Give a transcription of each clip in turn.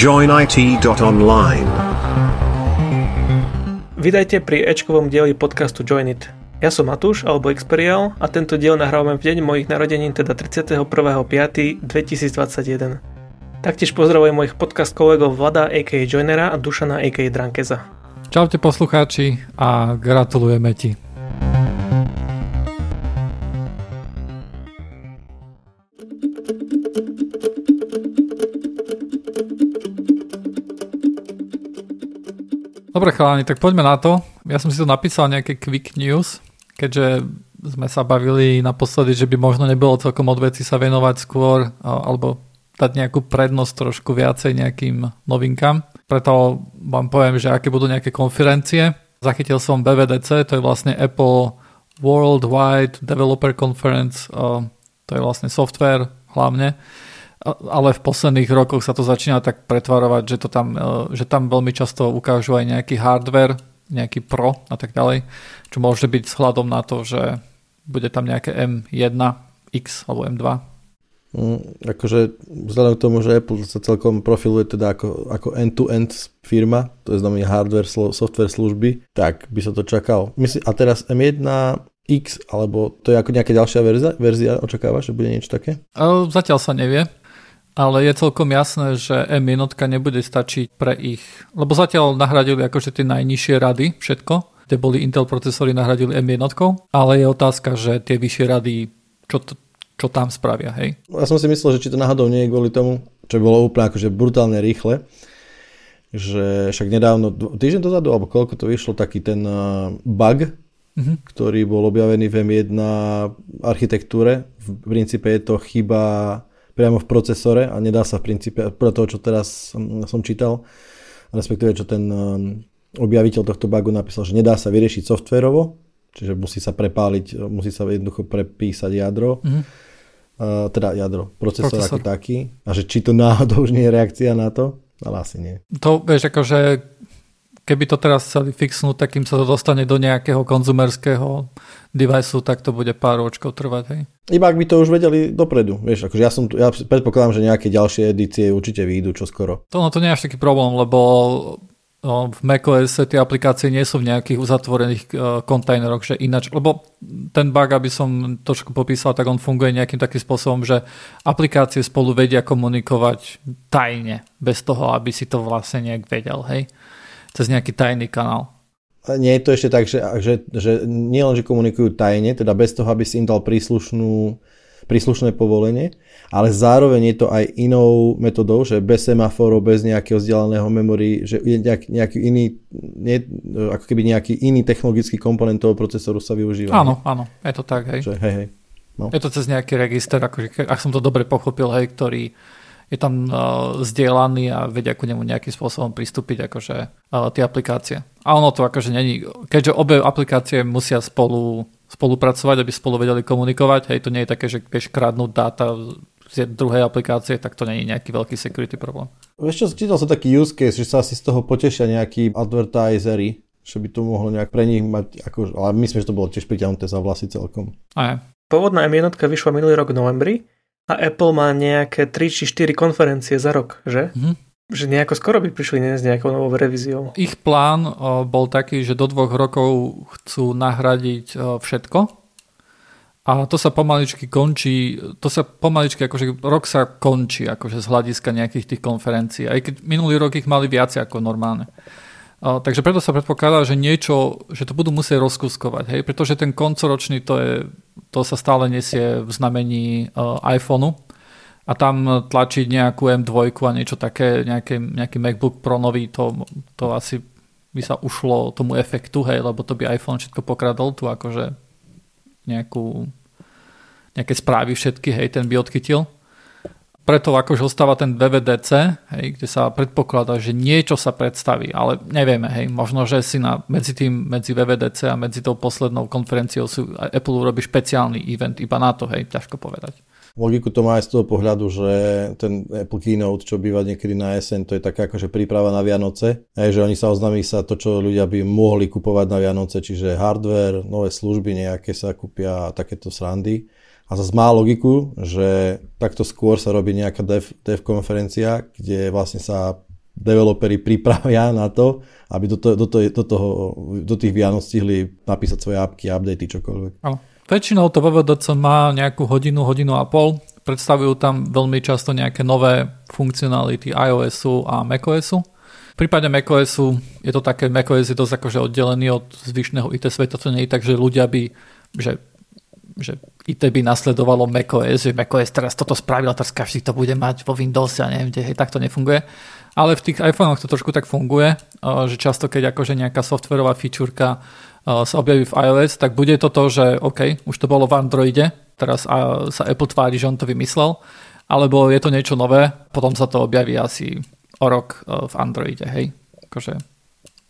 joinit.online. Vydajte pri Ečkovom dieli podcastu Join It. Ja som Matúš, alebo Experial a tento diel nahrávame v deň mojich narodenín, teda 31.5.2021. Taktiež pozdravujem mojich podcast kolegov Vlada a.k.a. Joinera a Dušana a.k.a. Drankeza. Čaute poslucháči a gratulujeme ti. Dobre chalani, tak poďme na to. Ja som si to napísal nejaké quick news, keďže sme sa bavili naposledy, že by možno nebolo celkom od veci sa venovať skôr, alebo dať nejakú prednosť trošku viacej nejakým novinkám. Preto vám poviem, že aké budú nejaké konferencie. Zachytil som BVDC, to je vlastne Apple Worldwide Developer Conference, to je vlastne software hlavne ale v posledných rokoch sa to začína tak pretvarovať, že, to tam, e, že tam veľmi často ukážu aj nejaký hardware, nejaký Pro a tak ďalej, čo môže byť vzhľadom na to, že bude tam nejaké M1, X alebo M2. Mm, akože vzhľadom k tomu, že Apple sa celkom profiluje teda ako, ako end-to-end firma, to je znamená hardware, software služby, tak by sa to čakal. Myslím, a teraz M1 X, alebo to je ako nejaká ďalšia verzia, verzia očakávaš, že bude niečo také? Zatiaľ sa nevie ale je celkom jasné, že M1 nebude stačiť pre ich, lebo zatiaľ nahradili akože tie najnižšie rady, všetko, kde boli Intel procesory nahradili M1, ale je otázka, že tie vyššie rady, čo, to, čo tam spravia, hej? Ja som si myslel, že či to náhodou nie je kvôli tomu, čo bolo úplne akože brutálne rýchle, že však nedávno, týždeň dozadu, alebo koľko to vyšlo, taký ten uh, bug, mm-hmm. ktorý bol objavený v M1 architektúre. V princípe je to chyba priamo v procesore a nedá sa v princípe, podľa toho, čo teraz som, čítal, respektíve čo ten um, objaviteľ tohto bugu napísal, že nedá sa vyriešiť softverovo, čiže musí sa prepáliť, musí sa jednoducho prepísať jadro, mm-hmm. uh, teda jadro, procesor, procesor ako taký, a že či to náhodou už nie je reakcia na to, ale asi nie. To vieš, akože keby to teraz chceli fixnúť, tak kým sa to dostane do nejakého konzumerského device, tak to bude pár ročkov trvať. Hej. Iba ak by to už vedeli dopredu. Vieš, akože ja, som, ja predpokladám, že nejaké ďalšie edície určite vyjdú čoskoro. To, no, to nie je až taký problém, lebo no, v macOS tie aplikácie nie sú v nejakých uzatvorených uh, kontajneroch, že ináč, lebo ten bug, aby som trošku popísal, tak on funguje nejakým takým spôsobom, že aplikácie spolu vedia komunikovať tajne, bez toho, aby si to vlastne nejak vedel, hej cez nejaký tajný kanál. Nie je to ešte tak, že, že, že nie len, že komunikujú tajne, teda bez toho, aby si im dal príslušnú, príslušné povolenie, ale zároveň je to aj inou metodou, že bez semaforov, bez nejakého vzdialeného memory, že je nejak, nejaký iný, nie, ako keby nejaký iný technologický komponent toho procesoru sa využíva. Áno, áno, je to tak, hej. Že, hej, hej. No. Je to cez nejaký register, akože, ak som to dobre pochopil, hej, ktorý je tam uh, zdieľaný a vedia ku nemu nejakým spôsobom pristúpiť akože uh, tie aplikácie. A ono to akože není, keďže obe aplikácie musia spolu spolupracovať, aby spolu vedeli komunikovať, hej, to nie je také, že vieš kradnúť dáta z druhej aplikácie, tak to nie je nejaký veľký security problém. Vieš čo, čítal som taký use case, že sa asi z toho potešia nejakí advertisery, že by to mohlo nejak pre nich mať, ako, ale myslím, že to bolo tiež priťahnuté za vlasy celkom. Aj. Pôvodná M1 vyšla minulý rok v novembri a Apple má nejaké 3 či 4 konferencie za rok, že? Mm-hmm. Že nejako skoro by prišli ne s nejakou novou revíziou. Ich plán o, bol taký, že do dvoch rokov chcú nahradiť o, všetko. A to sa pomaličky končí, to sa pomaličky, akože rok sa končí akože z hľadiska nejakých tých konferencií. Aj keď minulý rok ich mali viac ako normálne. Takže preto sa predpokladá, že niečo, že to budú musieť rozkuskovať, hej? pretože ten koncoročný to, je, to sa stále nesie v znamení uh, iPhoneu. A tam tlačiť nejakú M2 a niečo také, nejaký, nejaký MacBook Pro nový, to, to asi by sa ušlo tomu efektu, hej, lebo to by iPhone všetko pokradol, tu akože nejakú, nejaké správy všetky, hej, ten by odkytil preto akože ostáva ten VVDC, hej, kde sa predpokladá, že niečo sa predstaví, ale nevieme, hej, možno, že si na, medzi tým, medzi VVDC a medzi tou poslednou konferenciou si Apple urobí špeciálny event iba na to, hej, ťažko povedať. Logiku to má aj z toho pohľadu, že ten Apple Keynote, čo býva niekedy na jeseň, to je taká akože príprava na Vianoce. Hej, že oni sa oznámí sa to, čo ľudia by mohli kupovať na Vianoce, čiže hardware, nové služby nejaké sa kúpia a takéto srandy. A zase má logiku, že takto skôr sa robí nejaká dev, dev konferencia, kde vlastne sa developeri pripravia na to, aby do, to, do, to, do, toho, do tých Vianoc stihli napísať svoje apky, updaty, čokoľvek. Áno. Väčšinou to VVDC má nejakú hodinu, hodinu a pol. Predstavujú tam veľmi často nejaké nové funkcionality iOSu a macOSu. V prípade macOSu je to také, macOS je dosť akože oddelený od zvyšného IT sveta, to nie je tak, že ľudia by, že, že IT by nasledovalo macOS, že macOS teraz toto spravil teraz každý to bude mať vo Windows a neviem, kde, hej, tak to nefunguje. Ale v tých iPhonech to trošku tak funguje, že často keď akože nejaká softverová featureka sa objaví v iOS, tak bude to to, že OK, už to bolo v Androide, teraz sa Apple tvári, že on to vymyslel, alebo je to niečo nové, potom sa to objaví asi o rok e, v Androide, hej. Akože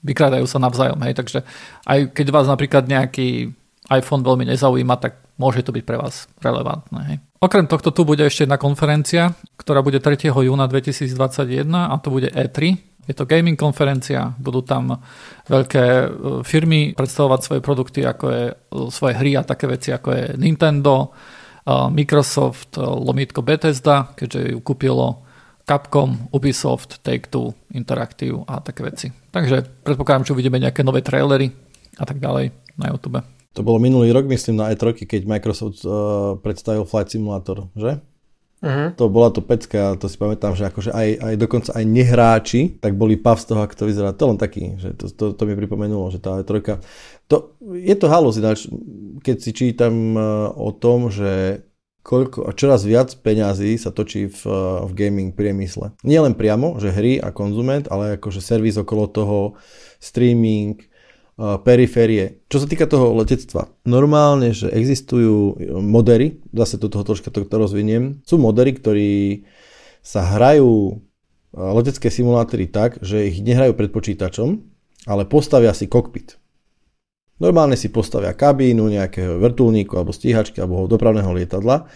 vykrádajú sa navzájom, hej, takže aj keď vás napríklad nejaký iPhone veľmi nezaujíma, tak môže to byť pre vás relevantné, hej. Okrem tohto tu bude ešte jedna konferencia, ktorá bude 3. júna 2021 a to bude E3, je to gaming konferencia, budú tam veľké e, firmy predstavovať svoje produkty, ako je e, svoje hry a také veci, ako je Nintendo, e, Microsoft, lomitko Bethesda, keďže ju kúpilo Capcom, Ubisoft, Take-Two, Interactive a také veci. Takže predpokladám, že uvidíme nejaké nové trailery a tak ďalej na YouTube. To bolo minulý rok, myslím, na E3, keď Microsoft uh, predstavil Flight Simulator, že? Uh-huh. To bola to pecka, to si pamätám, že akože aj, aj dokonca aj nehráči, tak boli pav z toho, ako to vyzerá. To len taký, že to, to, to mi pripomenulo, že tá trojka. To, je to halus ináč, keď si čítam uh, o tom, že koľko a čoraz viac peňazí sa točí v, uh, v gaming priemysle. Nie len priamo, že hry a konzument, ale akože servis okolo toho, streaming, periférie. Čo sa týka toho letectva, normálne, že existujú modery, zase do toho troška to, rozviniem, sú modery, ktorí sa hrajú letecké simulátory tak, že ich nehrajú pred počítačom, ale postavia si kokpit. Normálne si postavia kabínu nejakého vrtulníku alebo stíhačky alebo dopravného lietadla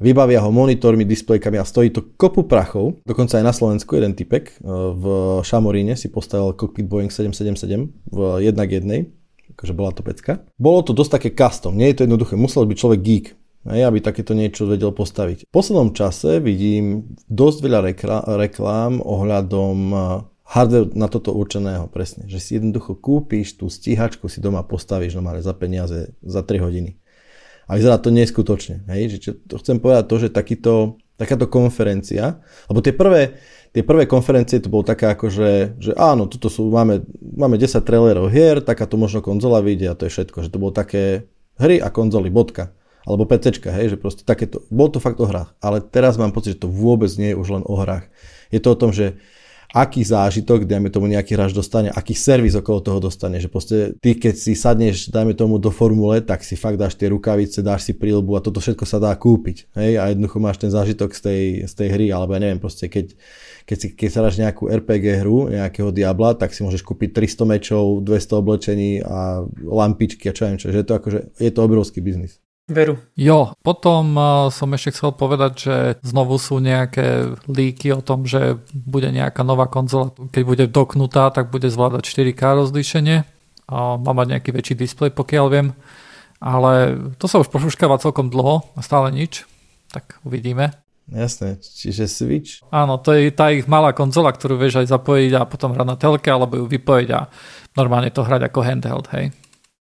vybavia ho monitormi, displejkami a stojí to kopu prachov. Dokonca aj na Slovensku jeden typek e, v Šamoríne si postavil cockpit Boeing 777 v jednak jednej, akože bola to pecka. Bolo to dosť také custom, nie je to jednoduché, musel byť človek geek, Hej, aby takéto niečo vedel postaviť. V poslednom čase vidím dosť veľa rekla- reklám ohľadom e, hardware na toto určeného presne. Že si jednoducho kúpiš tú stíhačku, si doma postavíš normálne za peniaze za 3 hodiny a vyzerá to neskutočne. Hej? Že čo, to chcem povedať to, že takýto, takáto konferencia, lebo tie prvé, tie prvé konferencie to bolo také ako, že, že áno, tuto sú, máme, máme 10 trailerov hier, takáto možno konzola vyjde a to je všetko, že to bolo také hry a konzoly, bodka. Alebo PCčka, hej, že proste takéto, bolo to fakt o hrách. Ale teraz mám pocit, že to vôbec nie je už len o hrách. Je to o tom, že aký zážitok, dajme tomu nejaký hráč dostane, aký servis okolo toho dostane, že proste ty keď si sadneš, dajme tomu do formule, tak si fakt dáš tie rukavice, dáš si prílbu a toto všetko sa dá kúpiť, hej, a jednoducho máš ten zážitok z tej, z tej hry, alebo ja neviem, proste keď, keď, si, keď sa dáš nejakú RPG hru, nejakého Diabla, tak si môžeš kúpiť 300 mečov, 200 oblečení a lampičky a čo viem čo, že je to akože, je to obrovský biznis. Veru. Jo, potom uh, som ešte chcel povedať, že znovu sú nejaké líky o tom, že bude nejaká nová konzola, keď bude doknutá, tak bude zvládať 4K rozlíšenie a má mať nejaký väčší displej, pokiaľ viem. Ale to sa už pošuškáva celkom dlho a stále nič. Tak uvidíme. Jasné, čiže Switch? Áno, to je tá ich malá konzola, ktorú vieš aj zapojiť a potom hrať na telke, alebo ju vypojiť a normálne to hrať ako handheld, hej.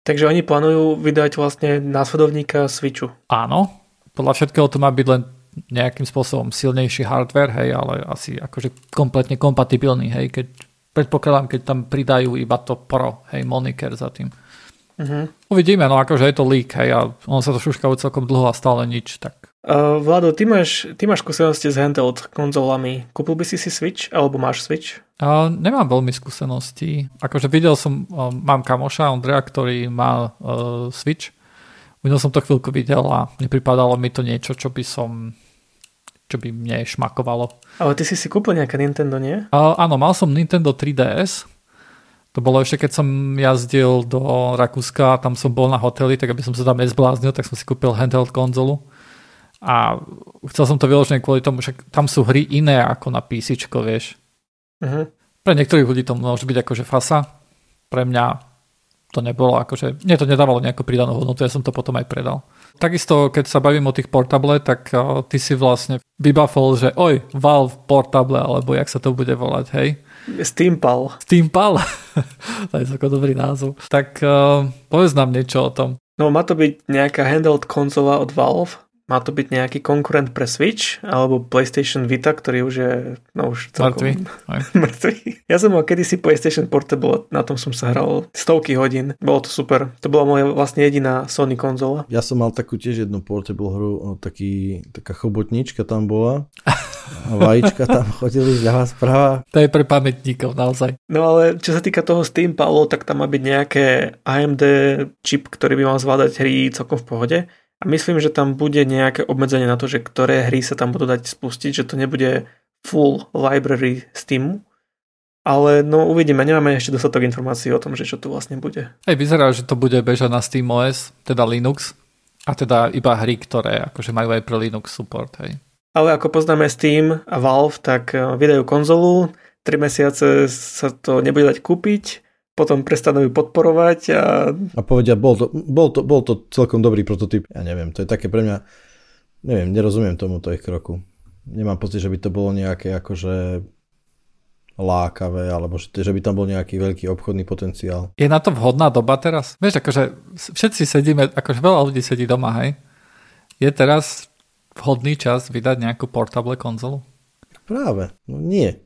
Takže oni plánujú vydať vlastne následovníka Switchu. Áno, podľa všetkého to má byť len nejakým spôsobom silnejší hardware, hej, ale asi akože kompletne kompatibilný, hej, keď predpokladám, keď tam pridajú iba to Pro, hej, moniker za tým. Uh-huh. Uvidíme, no akože je to leak, hej, a on sa to šuškajú celkom dlho a stále nič, tak Uh, Vlado, ty máš, ty máš skúsenosti s handheld konzolami. Kúpil by si si Switch, alebo máš Switch? Uh, nemám veľmi skúsenosti. Akože videl som, uh, mám kamoša Ondreja, ktorý má uh, Switch. Videl som to chvíľku videl a nepripadalo mi to niečo, čo by som čo by mne šmakovalo. Ale ty si si kúpil nejaké Nintendo, nie? Uh, áno, mal som Nintendo 3DS. To bolo ešte, keď som jazdil do Rakúska a tam som bol na hoteli, tak aby som sa tam nezbláznil, tak som si kúpil handheld konzolu a chcel som to vyložené kvôli tomu, že tam sú hry iné ako na PC, vieš. Uh-huh. Pre niektorých ľudí to môže byť akože fasa. Pre mňa to nebolo akože, mne to nedávalo nejakú pridanú hodnotu, ja som to potom aj predal. takisto, keď sa bavím o tých portable, tak uh, ty si vlastne vybafol, že oj, Valve portable, alebo jak sa to bude volať, hej? Steampal. Steampal. to je ako dobrý názov. Tak uh, povedz nám niečo o tom. No má to byť nejaká handheld konzola od Valve, má to byť nejaký konkurent pre Switch alebo PlayStation Vita, ktorý už je no už celkom mŕtvý. Ja som mal kedysi PlayStation Portable, na tom som sa hral stovky hodín. Bolo to super. To bola moja vlastne jediná Sony konzola. Ja som mal takú tiež jednu portable hru, taký, taká chobotnička tam bola. A vajíčka tam chodili zľava sprava. To je pre pamätníkov naozaj. No ale čo sa týka toho Steam Palo, tak tam má byť nejaké AMD čip, ktorý by mal zvládať hry celkom v pohode. A myslím, že tam bude nejaké obmedzenie na to, že ktoré hry sa tam budú dať spustiť, že to nebude full library Steamu. Ale no uvidíme, nemáme ešte dostatok informácií o tom, že čo tu vlastne bude. Hej, vyzerá, že to bude bežať na SteamOS, teda Linux, a teda iba hry, ktoré akože majú aj pre Linux support, hej. Ale ako poznáme Steam a Valve, tak eh, vydajú konzolu, 3 mesiace sa to nebude dať kúpiť, potom prestanú ju podporovať a... A povedia, bol to, bol, to, bol to celkom dobrý prototyp. Ja neviem, to je také pre mňa, neviem, nerozumiem tomuto ich kroku. Nemám pocit, že by to bolo nejaké akože lákavé, alebo že, že by tam bol nejaký veľký obchodný potenciál. Je na to vhodná doba teraz? Vieš, akože všetci sedíme, akože veľa ľudí sedí doma, hej? Je teraz vhodný čas vydať nejakú portable konzolu? Práve, no nie.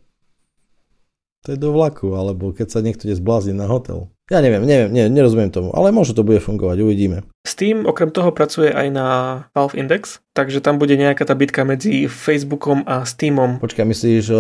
To je do vlaku, alebo keď sa niekto ide zblázni na hotel. Ja neviem, neviem, ne, nerozumiem tomu, ale možno to bude fungovať, uvidíme. Steam okrem toho pracuje aj na Valve Index, takže tam bude nejaká tá bitka medzi Facebookom a Steamom. Počkaj, myslíš uh,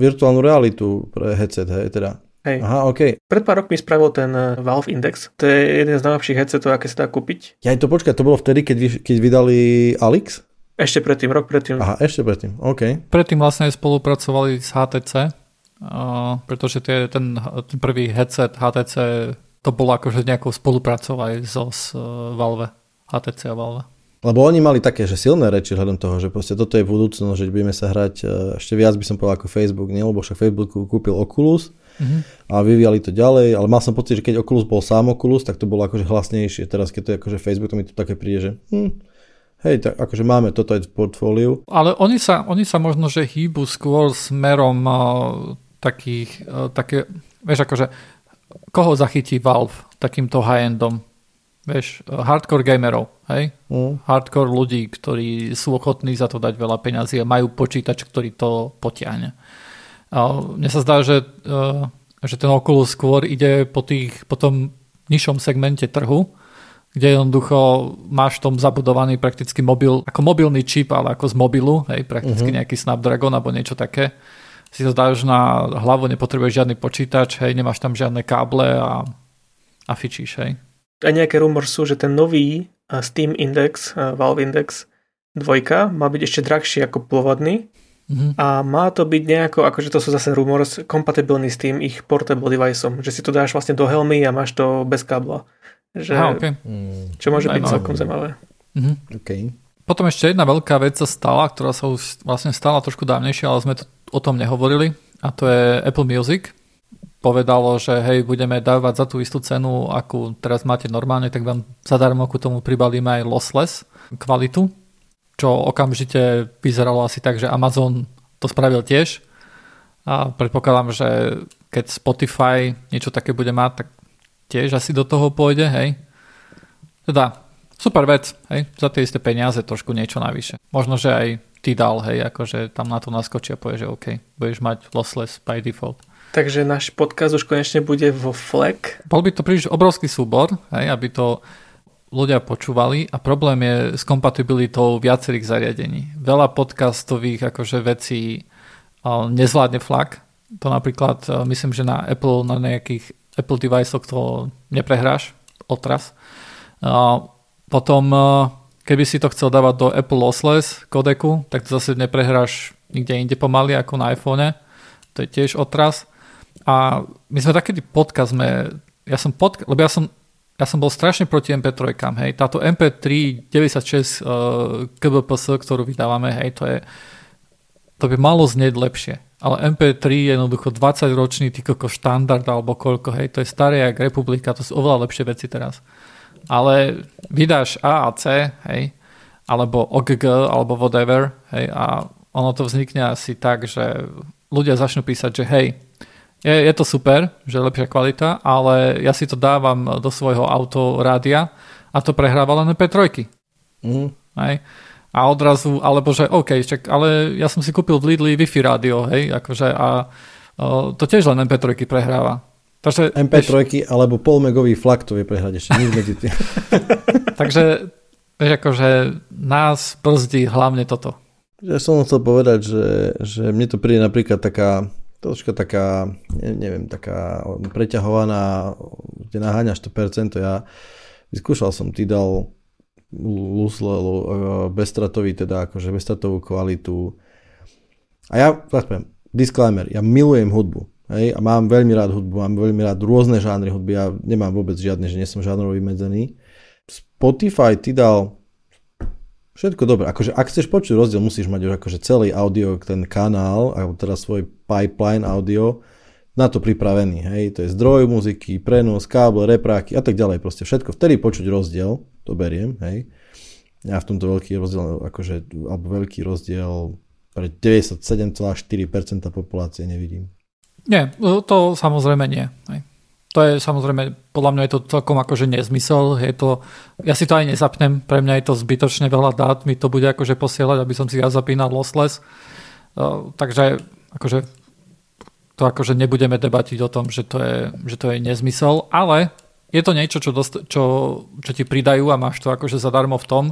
virtuálnu realitu pre headset, hej, teda? Hej. Aha, OK. Pred pár rokmi spravil ten uh, Valve Index. To je jeden z najlepších headsetov, aké sa dá kúpiť. Ja to počkaj, to bolo vtedy, keď, keď vydali Alix? Ešte predtým, rok predtým. Aha, ešte predtým, OK. Predtým vlastne spolupracovali s HTC, Uh, pretože tie, ten, ten prvý headset HTC to bolo akože nejakou spolupracou aj so, s uh, Valve, HTC a Valve. Lebo oni mali také, že silné reči hľadom toho, že proste toto je budúcnosť, že budeme sa hrať uh, ešte viac by som povedal ako Facebook, nie? lebo však Facebook kúpil Oculus mm-hmm. a vyvíjali to ďalej, ale mal som pocit, že keď Oculus bol sám Oculus, tak to bolo akože hlasnejšie. Teraz keď to je akože Facebook, to mi to také príde, že hm, hej, tak akože máme toto aj v portfóliu. Ale oni sa, oni sa možno, že hýbu skôr smerom takých, uh, také, vieš, akože koho zachytí Valve takýmto high-endom? Vieš, hardcore gamerov, hej? Mm. Hardcore ľudí, ktorí sú ochotní za to dať veľa peňazí a majú počítač, ktorý to potiahne. Uh, mne sa zdá, že, uh, že ten Oculus skôr ide po, tých, po tom nižšom segmente trhu, kde jednoducho máš v tom zabudovaný prakticky mobil, ako mobilný čip, ale ako z mobilu, hej, prakticky uh-huh. nejaký Snapdragon alebo niečo také si to dáš na hlavu, nepotrebuješ žiadny počítač, hej, nemáš tam žiadne káble a, a fičíš, hej. A nejaké rumor sú, že ten nový Steam Index, Valve Index dvojka má byť ešte drahší ako pôvodný mm-hmm. a má to byť nejako, akože to sú zase rumors, kompatibilný s tým ich portable deviceom, že si to dáš vlastne do helmy a máš to bez kábla. Že, Aha, okay. Čo môže byť celkom zaujímavé. Mm-hmm. Okay. Potom ešte jedna veľká vec sa stala, ktorá sa už vlastne stala trošku dávnejšie, ale sme to o tom nehovorili a to je Apple Music. Povedalo, že hej, budeme dávať za tú istú cenu, akú teraz máte normálne, tak vám zadarmo ku tomu pribalíme aj lossless kvalitu, čo okamžite vyzeralo asi tak, že Amazon to spravil tiež a predpokladám, že keď Spotify niečo také bude mať, tak tiež asi do toho pôjde, hej. Teda, super vec, hej, za tie isté peniaze trošku niečo navyše. Možno, že aj ty dal, hej, akože tam na to naskočí a povie, že OK, budeš mať lossless by default. Takže náš podcast už konečne bude vo FLEC. Bol by to príliš obrovský súbor, hej, aby to ľudia počúvali a problém je s kompatibilitou viacerých zariadení. Veľa podcastových akože vecí nezvládne FLAC. To napríklad, myslím, že na Apple, na nejakých Apple deviceoch to neprehráš odraz. Potom Keby si to chcel dávať do Apple Lossless kodeku, tak to zase neprehráš nikde inde pomaly ako na iPhone. To je tiež otras. A my sme takedy podcast sme, ja som pod, lebo ja som, ja som bol strašne proti MP3, hej. Táto MP3 96 uh, KBPS, ktorú vydávame, hej, to je, to by malo znieť lepšie. Ale MP3 je jednoducho 20 ročný ty štandard alebo koľko, hej, to je staré jak republika, to sú oveľa lepšie veci teraz. Ale vydáš A a C, hej, alebo OGG, alebo whatever, hej, a ono to vznikne asi tak, že ľudia začnú písať, že hej, je, je to super, že je lepšia kvalita, ale ja si to dávam do svojho autorádia a to prehráva len MP3. Mm. Hej. A odrazu, alebo že OK, čak, ale ja som si kúpil v Lidli Wi-Fi rádio, hej, akože a o, to tiež len MP3 prehráva. Takže, MP3 vieš, alebo polmegový flak to vie prehrať ešte nič medzi tým. Takže vieš, akože nás brzdí hlavne toto. Ja som chcel povedať, že, že mne to príde napríklad taká troška taká, neviem, taká preťahovaná, kde naháňaš to percento. Ja vyskúšal som, ty dal Luslelu e, bezstratový, teda akože bezstratovú kvalitu. A ja, poviem, disclaimer, ja milujem hudbu. Hej, a mám veľmi rád hudbu, mám veľmi rád rôzne žánry hudby, ja nemám vôbec žiadne, že nie som žánrovo vymedzený. Spotify ty dal všetko dobré. Akože ak chceš počuť rozdiel, musíš mať už akože celý audio, ten kanál, alebo teda svoj pipeline audio, na to pripravený. Hej, to je zdroj muziky, prenos, káble, repráky a tak ďalej. Proste všetko. Vtedy počuť rozdiel, to beriem, hej. Ja v tomto veľký rozdiel, akože, alebo veľký rozdiel pre 97,4% populácie nevidím. Nie, to samozrejme nie. To je samozrejme, podľa mňa je to celkom akože nezmysel. Je to, ja si to aj nezapnem, pre mňa je to zbytočne veľa dát, mi to bude akože posielať, aby som si ja zapínal lossless. Uh, takže akože to akože nebudeme debatiť o tom, že to je, že to je nezmysel, ale je to niečo, čo, dost, čo, čo ti pridajú a máš to akože zadarmo v tom,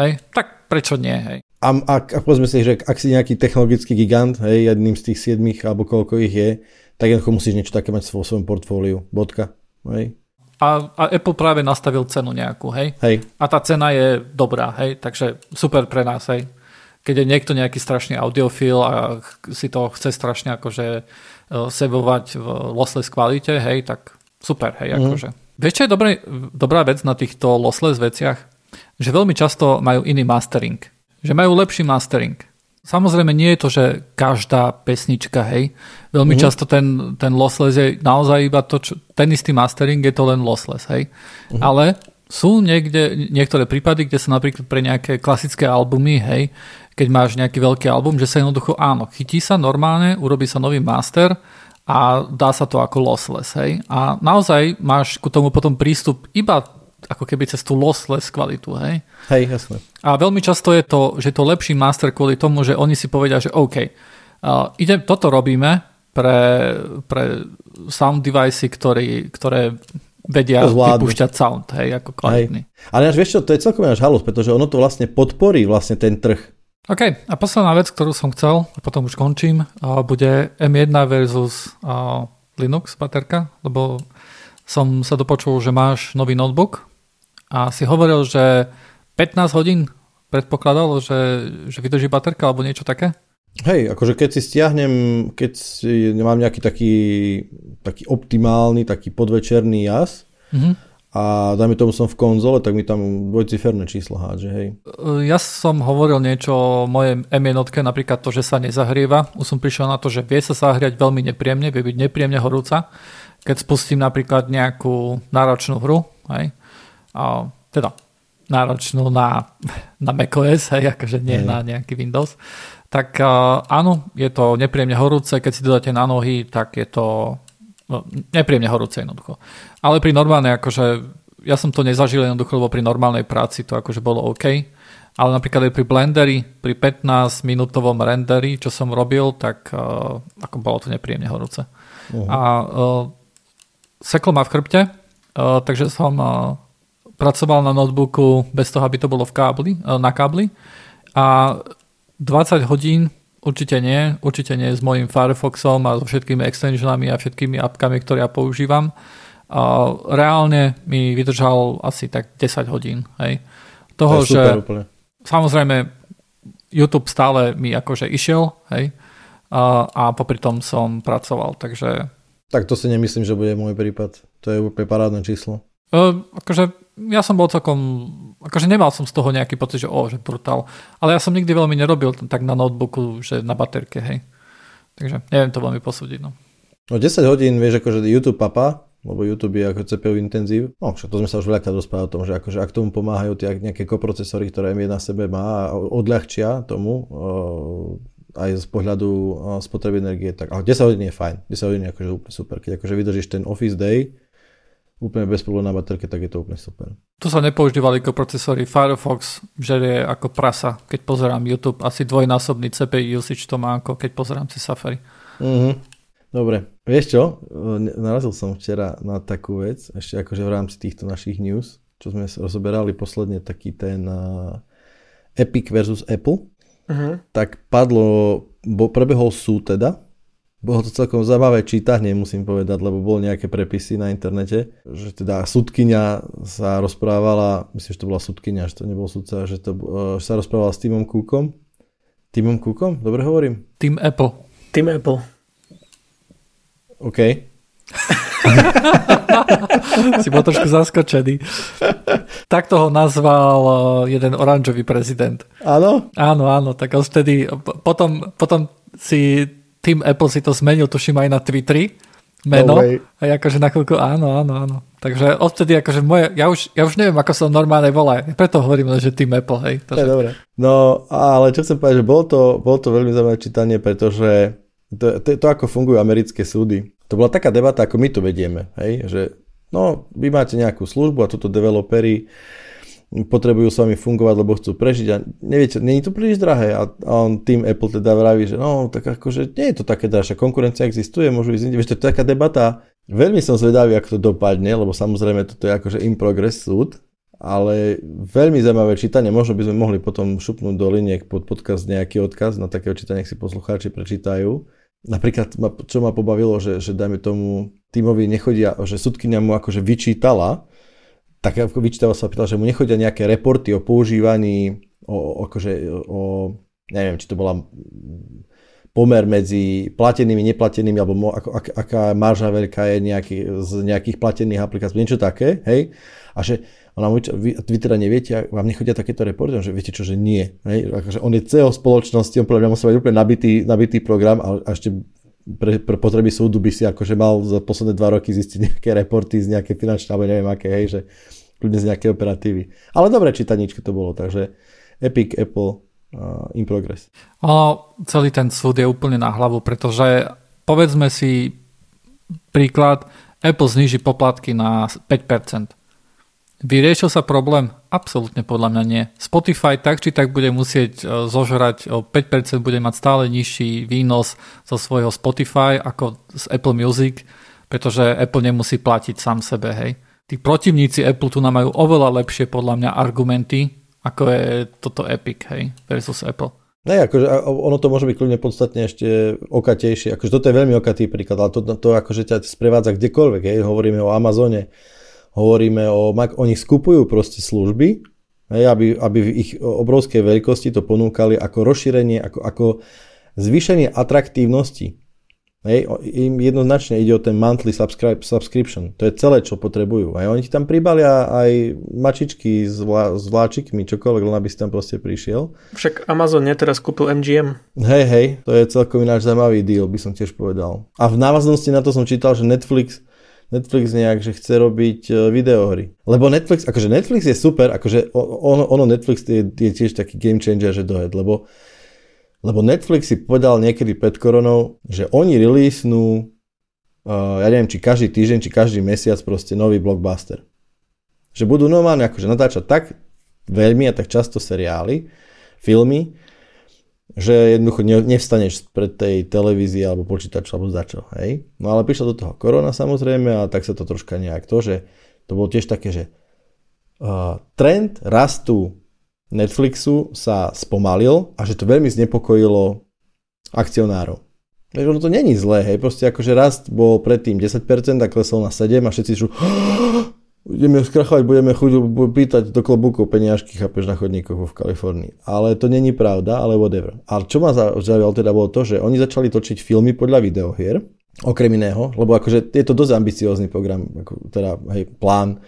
hej, tak prečo nie, hej. A, a, a povedzme si, že ak si nejaký technologický gigant, hej, jedným z tých siedmých alebo koľko ich je, tak jednoducho musíš niečo také mať vo svojom portfóliu. Bodka. Hej. A, a Apple práve nastavil cenu nejakú, hej? hej. A tá cena je dobrá, hej? Takže super pre nás, hej? Keď je niekto nejaký strašný audiofil a si to chce strašne akože e, sebovať v lossless kvalite, hej, tak super, hej, mm. akože. Vieš, čo je dobrý, dobrá vec na týchto lossless veciach? Že veľmi často majú iný mastering že majú lepší mastering. Samozrejme nie je to, že každá pesnička, hej. Veľmi mm-hmm. často ten, ten lossless je naozaj iba to, čo, ten istý mastering je to len lossless, hej. Mm-hmm. Ale sú niekde, niektoré prípady, kde sa napríklad pre nejaké klasické albumy, hej, keď máš nejaký veľký album, že sa jednoducho áno, chytí sa normálne, urobí sa nový master a dá sa to ako lossless, hej. A naozaj máš ku tomu potom prístup iba ako keby cez tú lossless kvalitu, hej? Hej, jasné. A veľmi často je to, že to lepší master kvôli tomu, že oni si povedia, že OK, uh, ide, toto robíme pre, pre sound device, ktorý, ktoré vedia Zvládnu. vypúšťať sound, hej, ako kvalitný. Hej. Ale vieš čo, to je celkom náš halus, pretože ono to vlastne podporí vlastne ten trh. OK, a posledná vec, ktorú som chcel, a potom už končím, uh, bude M1 versus uh, Linux baterka, lebo som sa dopočul, že máš nový notebook a si hovoril, že 15 hodín predpokladal, že, že vydrží baterka alebo niečo také? Hej, akože keď si stiahnem, keď si, mám nejaký taký, taký optimálny, taký podvečerný jas mm-hmm. a dajme tomu som v konzole, tak mi tam dvojciferné číslo hádže, hej. Ja som hovoril niečo o mojej m napríklad to, že sa nezahrieva. Už som prišiel na to, že vie sa zahriať veľmi nepríjemne, vie byť nepríjemne horúca. Keď spustím napríklad nejakú náročnú hru, hej, a, teda náročnú na, na macOS, hej, akože nie mm. na nejaký Windows, tak uh, áno, je to nepríjemne horúce, keď si dodáte na nohy, tak je to no, nepríjemne horúce jednoducho. Ale pri normálnej, akože ja som to nezažil jednoducho, lebo pri normálnej práci to akože bolo OK, ale napríklad aj pri Blenderi, pri 15 minútovom renderi, čo som robil, tak uh, ako bolo to nepríjemne horúce. Uh-huh. A uh, seklo ma v chrbte, uh, takže som uh, pracoval na notebooku bez toho, aby to bolo v kábli, e, na kábli a 20 hodín určite nie, určite nie s mojím Firefoxom a so všetkými extensionami a všetkými apkami, ktoré ja používam. A reálne mi vydržal asi tak 10 hodín. Hej. Toho, že úplne. samozrejme YouTube stále mi akože išiel, hej, a, a popri tom som pracoval, takže... Tak to si nemyslím, že bude môj prípad. To je úplne parádne číslo. Uh, akože ja som bol celkom, akože nemal som z toho nejaký pocit, že o, že brutál. Ale ja som nikdy veľmi nerobil tak na notebooku, že na baterke, hej. Takže neviem to veľmi posúdiť, no. No 10 hodín, vieš, akože YouTube papa, lebo YouTube je ako CPU intenzív. No, to sme sa už veľakrát rozprávali o tom, že akože ak tomu pomáhajú tie nejaké koprocesory, ktoré AMD na sebe má a odľahčia tomu aj z pohľadu spotreby energie, tak ale 10 hodín je fajn, 10 hodín je akože úplne super. Keď akože vydržíš ten office day, úplne bez problémov na baterke, tak je to úplne super. Tu sa nepoužívali koprocesory. Firefox žerie ako prasa, keď pozerám YouTube. Asi dvojnásobný CPI usage to má, ako keď pozerám cez Safari. Mm-hmm. Dobre, vieš čo? Narazil som včera na takú vec, ešte akože v rámci týchto našich news, čo sme rozoberali posledne taký ten uh, Epic versus Apple, uh-huh. tak padlo, bo prebehol súd teda, bolo to celkom zaujímavé čítanie, musím povedať, lebo bol nejaké prepisy na internete, že teda sudkynia sa rozprávala, myslím, že to bola sudkynia, že to nebol sudca, že to uh, sa rozprávala s Timom Cookom. Timom Cookom? Dobre hovorím? Tim Apple. Tim Apple. OK. si bol trošku zaskočený. Tak ho nazval eh, jeden oranžový prezident. Áno? Áno, áno. Tak vtedy, potom, potom si tým Apple si to zmenil, tuším aj na Twitteri meno. No a akože na chvíľku áno, áno, áno. Takže odtedy akože moje, ja už, ja už neviem, ako sa normálne volá. Preto hovorím, že tým Apple, hej. To je dobré. No, ale čo chcem povedať, že bolo to, bolo to veľmi zaujímavé čítanie, pretože to, to, to ako fungujú americké súdy. To bola taká debata, ako my to vedieme, hej? že no, vy máte nejakú službu a toto developery potrebujú s vami fungovať, lebo chcú prežiť a neviete, je to príliš drahé. A, a on tým Apple teda vraví, že no, tak akože nie je to také drahšie, konkurencia existuje, môžu ísť vieš, to je taká debata, veľmi som zvedavý, ako to dopadne, lebo samozrejme toto je akože in progress súd, ale veľmi zaujímavé čítanie, možno by sme mohli potom šupnúť do liniek pod podcast nejaký odkaz na takého čítania, si poslucháči prečítajú. Napríklad, čo ma pobavilo, že, že dajme tomu tímovi nechodia, že sudkynia mu akože vyčítala, tak ako vyčítala sa pýtala, že mu nechodia nejaké reporty o používaní, o, akože, o, neviem, či to bola pomer medzi platenými, neplatenými, alebo ako, ak, aká marža veľká je nejaký, z nejakých platených aplikácií, niečo také, hej? A že ona mu, vy, vy teda neviete, vám nechodia takéto reporty, že viete čo, že nie. Hej? Akože on je CEO spoločnosti, on podľa mňa musí mať úplne nabitý, nabitý program a, a ešte pre, pre potreby súdu by si akože mal za posledné dva roky zistiť nejaké reporty z nejaké finančné, alebo neviem aké, hej, že kľudne z nejaké operatívy. Ale dobré čitaníčko to bolo, takže Epic, Apple, uh, in progress. O, celý ten súd je úplne na hlavu, pretože povedzme si príklad, Apple zniží poplatky na 5%. Vyriešil sa problém? Absolútne podľa mňa nie. Spotify tak či tak bude musieť e, zožrať o 5%, bude mať stále nižší výnos zo svojho Spotify ako z Apple Music, pretože Apple nemusí platiť sám sebe, hej. Tí protivníci Apple tu nám majú oveľa lepšie podľa mňa argumenty, ako je toto Epic, hej, versus Apple. Ne, akože ono to môže byť kľudne podstatne ešte okatejšie. Akože toto je veľmi okatý príklad, ale to, to akože ťa sprevádza kdekoľvek. Hej. Hovoríme o Amazone, hovoríme o, oni skupujú proste služby, hej, aby, aby v ich obrovskej veľkosti to ponúkali ako rozšírenie, ako, ako zvýšenie atraktívnosti. Hej, im jednoznačne ide o ten monthly subscribe, subscription. To je celé, čo potrebujú. Hej, oni ti tam pribalia aj mačičky s, vlá, s vláčikmi, čokoľvek, len aby si tam proste prišiel. Však Amazon neteraz kúpil MGM. Hej, hej, to je celkom ináč zaujímavý deal, by som tiež povedal. A v návaznosti na to som čítal, že Netflix Netflix nejak, že chce robiť e, videohry. Lebo Netflix, akože Netflix je super, akože ono, ono Netflix je, je tiež taký game changer, že dohed, lebo, lebo Netflix si povedal niekedy pred koronou, že oni releasenú, uh, ja neviem, či každý týždeň, či každý mesiac proste nový blockbuster. Že budú normálne akože natáčať tak veľmi a tak často seriály, filmy, že jednoducho nevstaneš pred tej televízii alebo počítaču alebo začo, hej. No ale prišla do toho korona samozrejme a tak sa to troška nejak to, že to bolo tiež také, že uh, trend rastu Netflixu sa spomalil a že to veľmi znepokojilo akcionárov. Takže ono to není zlé, hej, proste akože rast bol predtým 10% a klesol na 7 a všetci sú ideme skrachovať, budeme chuť pýtať do klobúkov peniažky, chápeš, na chodníkoch v Kalifornii. Ale to není pravda, ale whatever. A čo ma zaujalo teda bolo to, že oni začali točiť filmy podľa videohier, okrem iného, lebo akože je to dosť ambiciózny program, ako teda hej, plán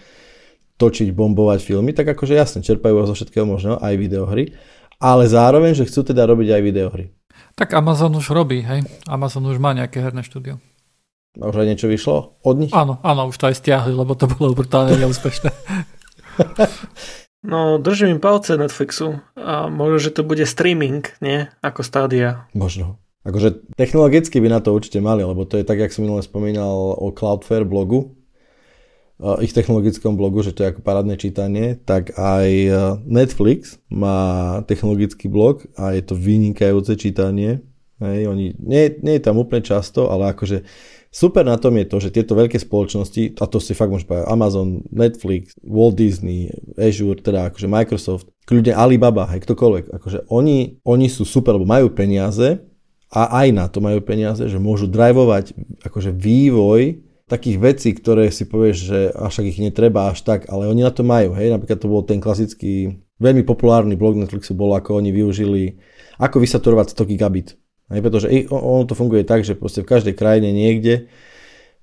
točiť, bombovať filmy, tak akože jasne, čerpajú zo všetkého možného, aj videohry, ale zároveň, že chcú teda robiť aj videohry. Tak Amazon už robí, hej? Amazon už má nejaké herné štúdio. A už aj niečo vyšlo od nich? Áno, áno, už to aj stiahli, lebo to bolo brutálne neúspešné. no, držím im palce Netflixu a možno, že to bude streaming, nie? Ako stádia. Možno. Akože technologicky by na to určite mali, lebo to je tak, jak som minule spomínal o Cloudflare blogu, ich technologickom blogu, že to je ako parádne čítanie, tak aj Netflix má technologický blog a je to vynikajúce čítanie. Hej, oni, nie, nie je tam úplne často, ale akože super na tom je to, že tieto veľké spoločnosti, a to si fakt môžem povedať, Amazon, Netflix, Walt Disney, Azure, teda akože Microsoft, kľudne Alibaba, hej, ktokoľvek, akože oni, oni sú super, lebo majú peniaze a aj na to majú peniaze, že môžu drivovať akože vývoj takých vecí, ktoré si povieš, že až ich netreba až tak, ale oni na to majú, hej, napríklad to bol ten klasický, veľmi populárny blog Netflixu bol, ako oni využili, ako vysaturovať 100 gigabit. Hej, pretože ono to funguje tak, že proste v každej krajine niekde,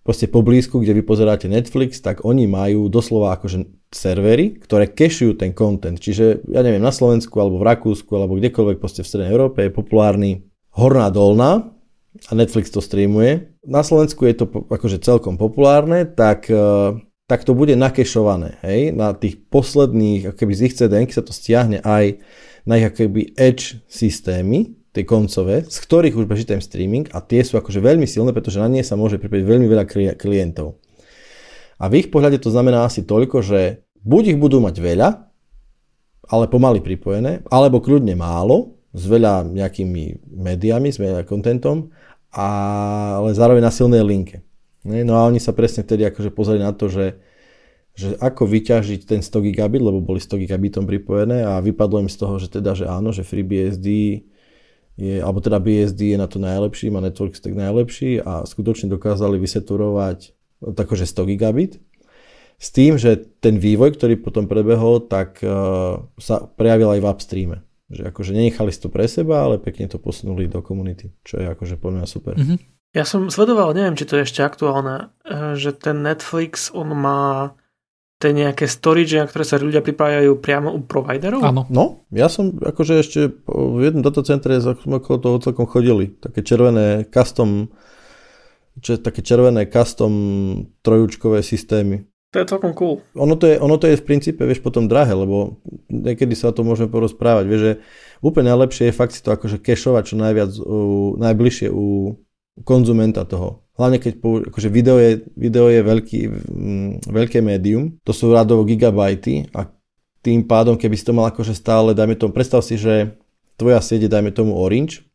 proste po blízku, kde vy pozeráte Netflix, tak oni majú doslova akože servery, ktoré kešujú ten content. Čiže, ja neviem, na Slovensku, alebo v Rakúsku, alebo kdekoľvek proste v Strednej Európe je populárny Horná dolná, a Netflix to streamuje. Na Slovensku je to akože celkom populárne, tak, e, tak to bude nakešované. Hej? Na tých posledných, keby z ich CDN sa to stiahne aj na ich akoby edge systémy, tie koncové, z ktorých už beží ten streaming a tie sú akože veľmi silné, pretože na nie sa môže pripojiť veľmi veľa klientov. A v ich pohľade to znamená asi toľko, že buď ich budú mať veľa, ale pomaly pripojené, alebo kľudne málo, s veľa nejakými médiami, s veľa kontentom, ale zároveň na silnej linke. No a oni sa presne vtedy akože pozreli na to, že, že ako vyťažiť ten 100 gigabit, lebo boli 100 gigabitom pripojené a vypadlo im z toho, že teda, že áno, že FreeBSD je, alebo teda BSD je na to najlepší, má network stack najlepší a skutočne dokázali vyseturovať takože 100 gigabit. S tým, že ten vývoj, ktorý potom prebehol, tak uh, sa prejavil aj v upstreame. Že akože nenechali si to pre seba, ale pekne to posunuli do komunity, čo je akože podľa mňa super. Mm-hmm. Ja som sledoval, neviem, či to je ešte aktuálne, eh, že ten Netflix, on má tie nejaké storage, na ktoré sa ľudia pripájajú priamo u providerov? Áno. No, ja som akože ešte v jednom datacentre sme okolo toho celkom chodili. Také červené custom, čo, také červené custom trojúčkové systémy. To je celkom cool. Ono to je, ono to je v princípe, vieš, potom drahé, lebo niekedy sa o tom môžeme porozprávať. Vieš, že úplne najlepšie je fakt si to akože kešovať čo najviac, u, najbližšie u konzumenta toho. Hlavne keď akože video je, video je veľký, m, veľké médium, to sú radovo gigabajty a tým pádom, keby si to mal akože stále, dajme tomu, predstav si, že tvoja sieť je, dajme tomu Orange,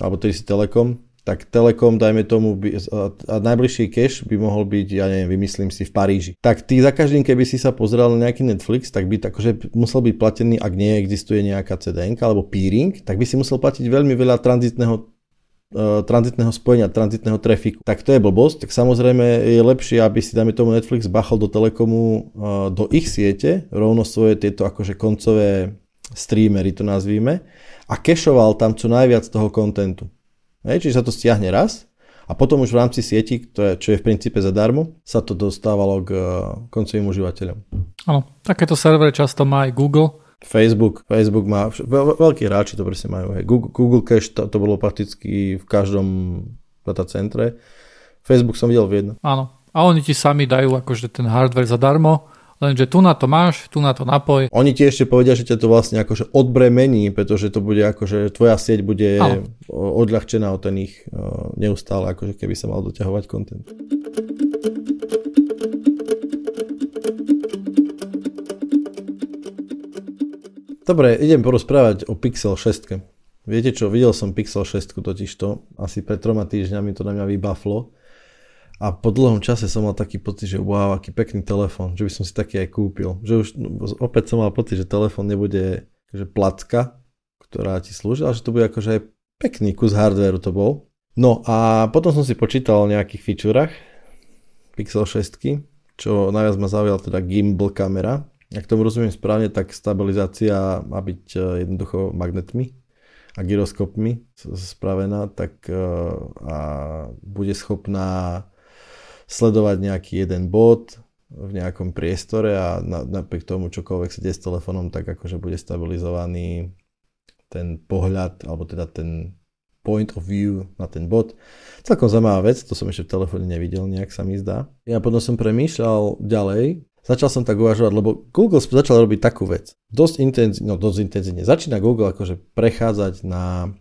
alebo tedy si Telekom, tak Telekom, dajme tomu, by, a, najbližší cache by mohol byť, ja neviem, vymyslím si, v Paríži. Tak ty za každým, keby si sa pozrel na nejaký Netflix, tak by akože musel byť platený, ak neexistuje nejaká CDN alebo peering, tak by si musel platiť veľmi veľa tranzitného tranzitného spojenia, tranzitného trafiku. Tak to je blbosť, tak samozrejme je lepšie, aby si, dajme tomu, Netflix bachol do Telekomu uh, do ich siete, rovno svoje tieto akože koncové streamery to nazvíme a kešoval tam čo najviac toho kontentu. Hej, čiže sa to stiahne raz a potom už v rámci sieti, je, čo je v princípe zadarmo, sa to dostávalo k eh, koncovým užívateľom. Áno, takéto servery často má aj Google. Facebook, Facebook má, veľ, veľkí hráči to presne majú. Hej. Google, Google Cache, to, to bolo prakticky v každom datacentre. Facebook som videl v jednom. Áno, a oni ti sami dajú akože ten hardware zadarmo Lenže tu na to máš, tu na to napoj. Oni ti ešte povedia, že ťa to vlastne akože odbremení, pretože to bude akože tvoja sieť bude ano. odľahčená od ten ich neustále, akože keby sa mal doťahovať kontent. Dobre, idem porozprávať o Pixel 6. Viete čo, videl som Pixel 6 totižto, asi pred troma týždňami to na mňa vybaflo a po dlhom čase som mal taký pocit, že wow, aký pekný telefón, že by som si taký aj kúpil. Že už no, opäť som mal pocit, že telefón nebude že placka, ktorá ti slúži, ale že to bude akože aj pekný kus hardwareu to bol. No a potom som si počítal o nejakých featurech Pixel 6, čo najviac ma zaujal teda gimbal kamera. Ak tomu rozumiem správne, tak stabilizácia má byť e, jednoducho magnetmi a gyroskopmi spravená, tak e, a bude schopná sledovať nejaký jeden bod v nejakom priestore a napriek tomu čokoľvek sa deje s telefónom, tak akože bude stabilizovaný ten pohľad, alebo teda ten point of view na ten bod. Celkom zaujímavá vec, to som ešte v telefóne nevidel, nejak sa mi zdá. Ja potom som premýšľal ďalej, začal som tak uvažovať, lebo Google začal robiť takú vec. Dosť intenzívne, no dosť intenzívne. Začína Google akože prechádzať na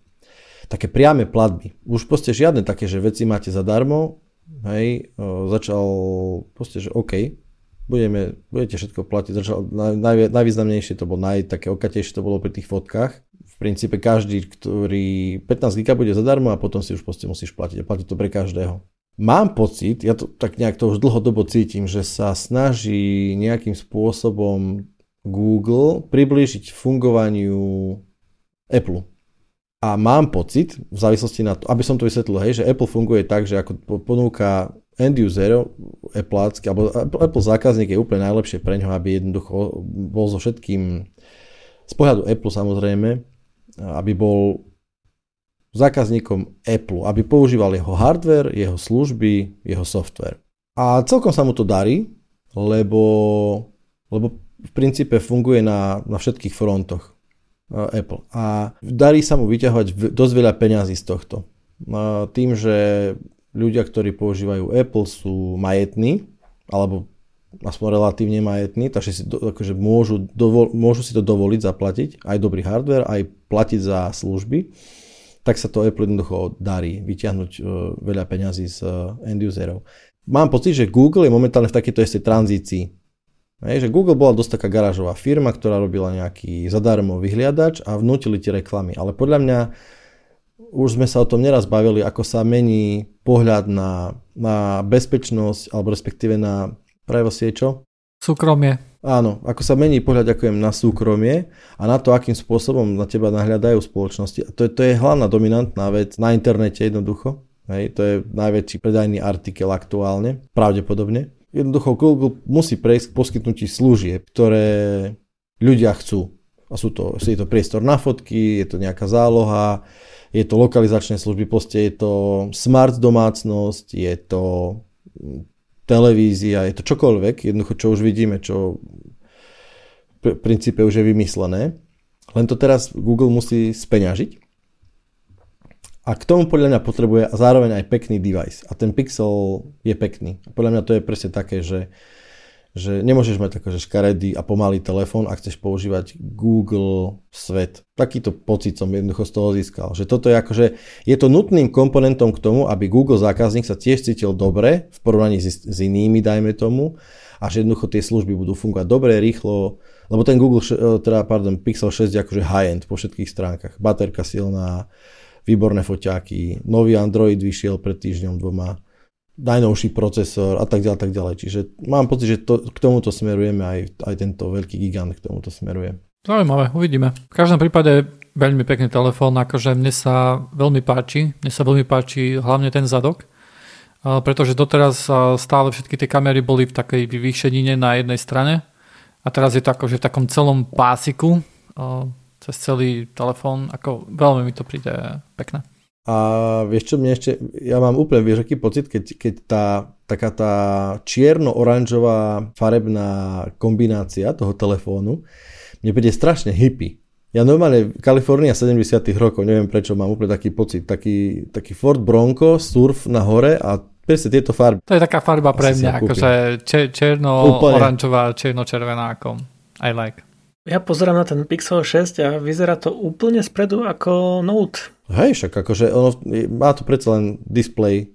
také priame platby. Už proste žiadne také, že veci máte zadarmo, hej, o, začal proste, že OK, budeme, budete všetko platiť. Začal, naj, najvýznamnejšie to bolo, naj, také okatejšie to bolo pri tých fotkách. V princípe každý, ktorý 15 giga bude zadarmo a potom si už proste musíš platiť a platiť to pre každého. Mám pocit, ja to tak nejak to už dlhodobo cítim, že sa snaží nejakým spôsobom Google priblížiť fungovaniu Apple. A mám pocit, v závislosti na to, aby som to vysvetlil, hej, že Apple funguje tak, že ako ponúka end user, Apple, alebo Apple zákazník je úplne najlepšie pre ňo, aby jednoducho bol so všetkým, z pohľadu Apple samozrejme, aby bol zákazníkom Apple, aby používal jeho hardware, jeho služby, jeho software. A celkom sa mu to darí, lebo, lebo v princípe funguje na, na všetkých frontoch. Apple. A darí sa mu vyťahovať dosť veľa peňazí z tohto. Tým, že ľudia, ktorí používajú Apple sú majetní, alebo aspoň relatívne majetní, takže si do, akože môžu, dovol, môžu si to dovoliť zaplatiť, aj dobrý hardware, aj platiť za služby, tak sa to Apple jednoducho darí vyťahnuť uh, veľa peňazí z uh, end userov. Mám pocit, že Google je momentálne v takejto istej tranzícii. Hej, že Google bola dosť taká garážová firma, ktorá robila nejaký zadarmo vyhliadač a vnútili tie reklamy. Ale podľa mňa už sme sa o tom neraz bavili, ako sa mení pohľad na, na bezpečnosť, alebo respektíve na privacy čo? Súkromie. Áno, ako sa mení pohľad ďakujem na súkromie a na to, akým spôsobom na teba nahľadajú spoločnosti. A to, to je hlavná dominantná vec na internete jednoducho. Hej, to je najväčší predajný artikel aktuálne, pravdepodobne jednoducho Google musí prejsť k poskytnutí služieb, ktoré ľudia chcú. A sú to, je to priestor na fotky, je to nejaká záloha, je to lokalizačné služby, proste je to smart domácnosť, je to televízia, je to čokoľvek, jednoducho čo už vidíme, čo v princípe už je vymyslené. Len to teraz Google musí speňažiť a k tomu podľa mňa potrebuje zároveň aj pekný device. A ten Pixel je pekný. A podľa mňa to je presne také, že, že nemôžeš mať že škaredý a pomalý telefón, ak chceš používať Google svet. Takýto pocit som jednoducho z toho získal. Že toto je akože, je to nutným komponentom k tomu, aby Google zákazník sa tiež cítil dobre v porovnaní s, s inými, dajme tomu, a že jednoducho tie služby budú fungovať dobre, rýchlo, lebo ten Google, teda, pardon, Pixel 6 je akože high-end po všetkých stránkach. Baterka silná, výborné foťáky, nový Android vyšiel pred týždňom dvoma, najnovší procesor a tak ďalej, tak ďalej. Čiže mám pocit, že to, k tomuto smerujeme, aj, aj tento veľký gigant k tomuto smeruje. Zaujímavé, uvidíme. V každom prípade veľmi pekný telefón, akože mne sa veľmi páči, mne sa veľmi páči hlavne ten zadok, pretože doteraz stále všetky tie kamery boli v takej vyvýšenine na jednej strane a teraz je to akože v takom celom pásiku, cez celý telefón, ako veľmi mi to príde pekné. A vieš čo, mne ešte, ja mám úplne, vieš, aký pocit, keď, keď tá taká tá čierno-oranžová farebná kombinácia toho telefónu, mne príde strašne hippie. Ja normálne, Kalifornia 70 rokov, neviem prečo, mám úplne taký pocit, taký, taký Ford Bronco, surf na hore a presne tieto farby. To je taká farba pre mňa, akože černo-oranžová, černo-červená, ako I like. Ja pozerám na ten Pixel 6 a vyzerá to úplne spredu ako Note. Hej, však akože ono, má to predsa len display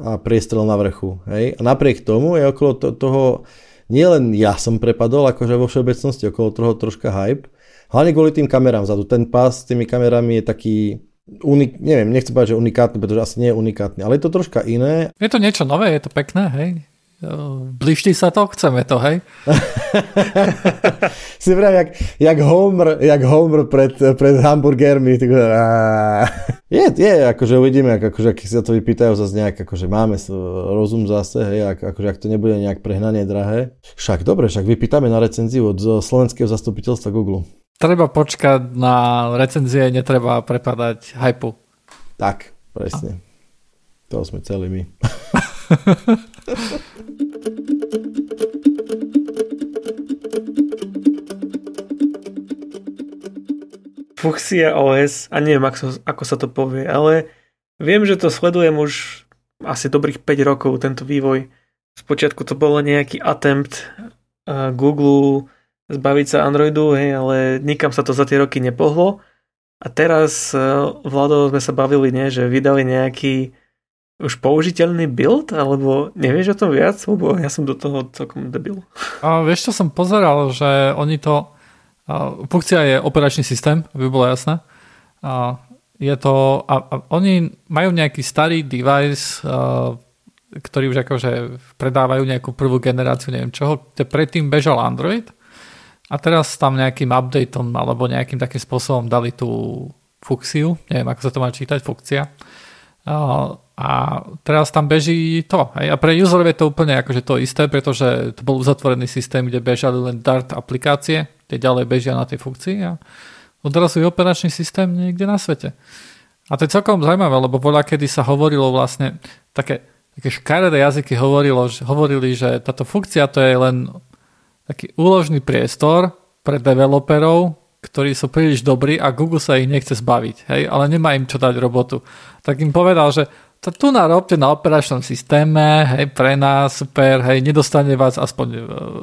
a priestrel na vrchu. Hej? A napriek tomu je okolo to, toho, nielen ja som prepadol, akože vo všeobecnosti okolo toho troška hype, hlavne kvôli tým kamerám vzadu. Ten pás s tými kamerami je taký unik, neviem, nechcem povedať, že unikátny, pretože asi nie je unikátny, ale je to troška iné. Je to niečo nové, je to pekné, hej? Bliští sa to, chceme to, hej? si vraj, jak, jak Homer, jak Homer pred, pred hamburgermi. je, je, akože uvidíme, akože, ak sa to vypýtajú zase nejak, akože máme rozum zase, hej, ak, akože ak to nebude nejak prehnanie drahé. Však dobre, však vypýtame na recenziu od slovenského zastupiteľstva Google. Treba počkať na recenzie, netreba prepadať hypu. Tak, presne. To sme celí my. Fuchsia OS, a neviem, ako, sa to povie, ale viem, že to sledujem už asi dobrých 5 rokov, tento vývoj. Spočiatku to bolo nejaký attempt uh, Google zbaviť sa Androidu, hej, ale nikam sa to za tie roky nepohlo. A teraz uh, Vlado sme sa bavili, nie, že vydali nejaký už použiteľný build, alebo nevieš o tom viac, lebo ja som do toho celkom debil. A vieš, čo som pozeral, že oni to... Funkcia je operačný systém, aby bolo jasné. A je to... A, a oni majú nejaký starý device, a, ktorý už akože predávajú nejakú prvú generáciu, neviem čoho, kde predtým bežal Android a teraz tam nejakým updateom alebo nejakým takým spôsobom dali tú funkciu, neviem ako sa to má čítať, funkcia a teraz tam beží to. Hej. A pre userov je to úplne akože to isté, pretože to bol uzatvorený systém, kde bežali len Dart aplikácie, tie ďalej bežia na tej funkcii a odrazu je operačný systém niekde na svete. A to je celkom zaujímavé, lebo voľa kedy sa hovorilo vlastne, také, také škaredé jazyky hovorilo, hovorili, že táto funkcia to je len taký úložný priestor pre developerov, ktorí sú príliš dobrí a Google sa ich nechce zbaviť, hej, ale nemá im čo dať robotu. Tak im povedal, že tu narobte na operačnom systéme, hej, pre nás, super, hej, nedostane vás aspoň e,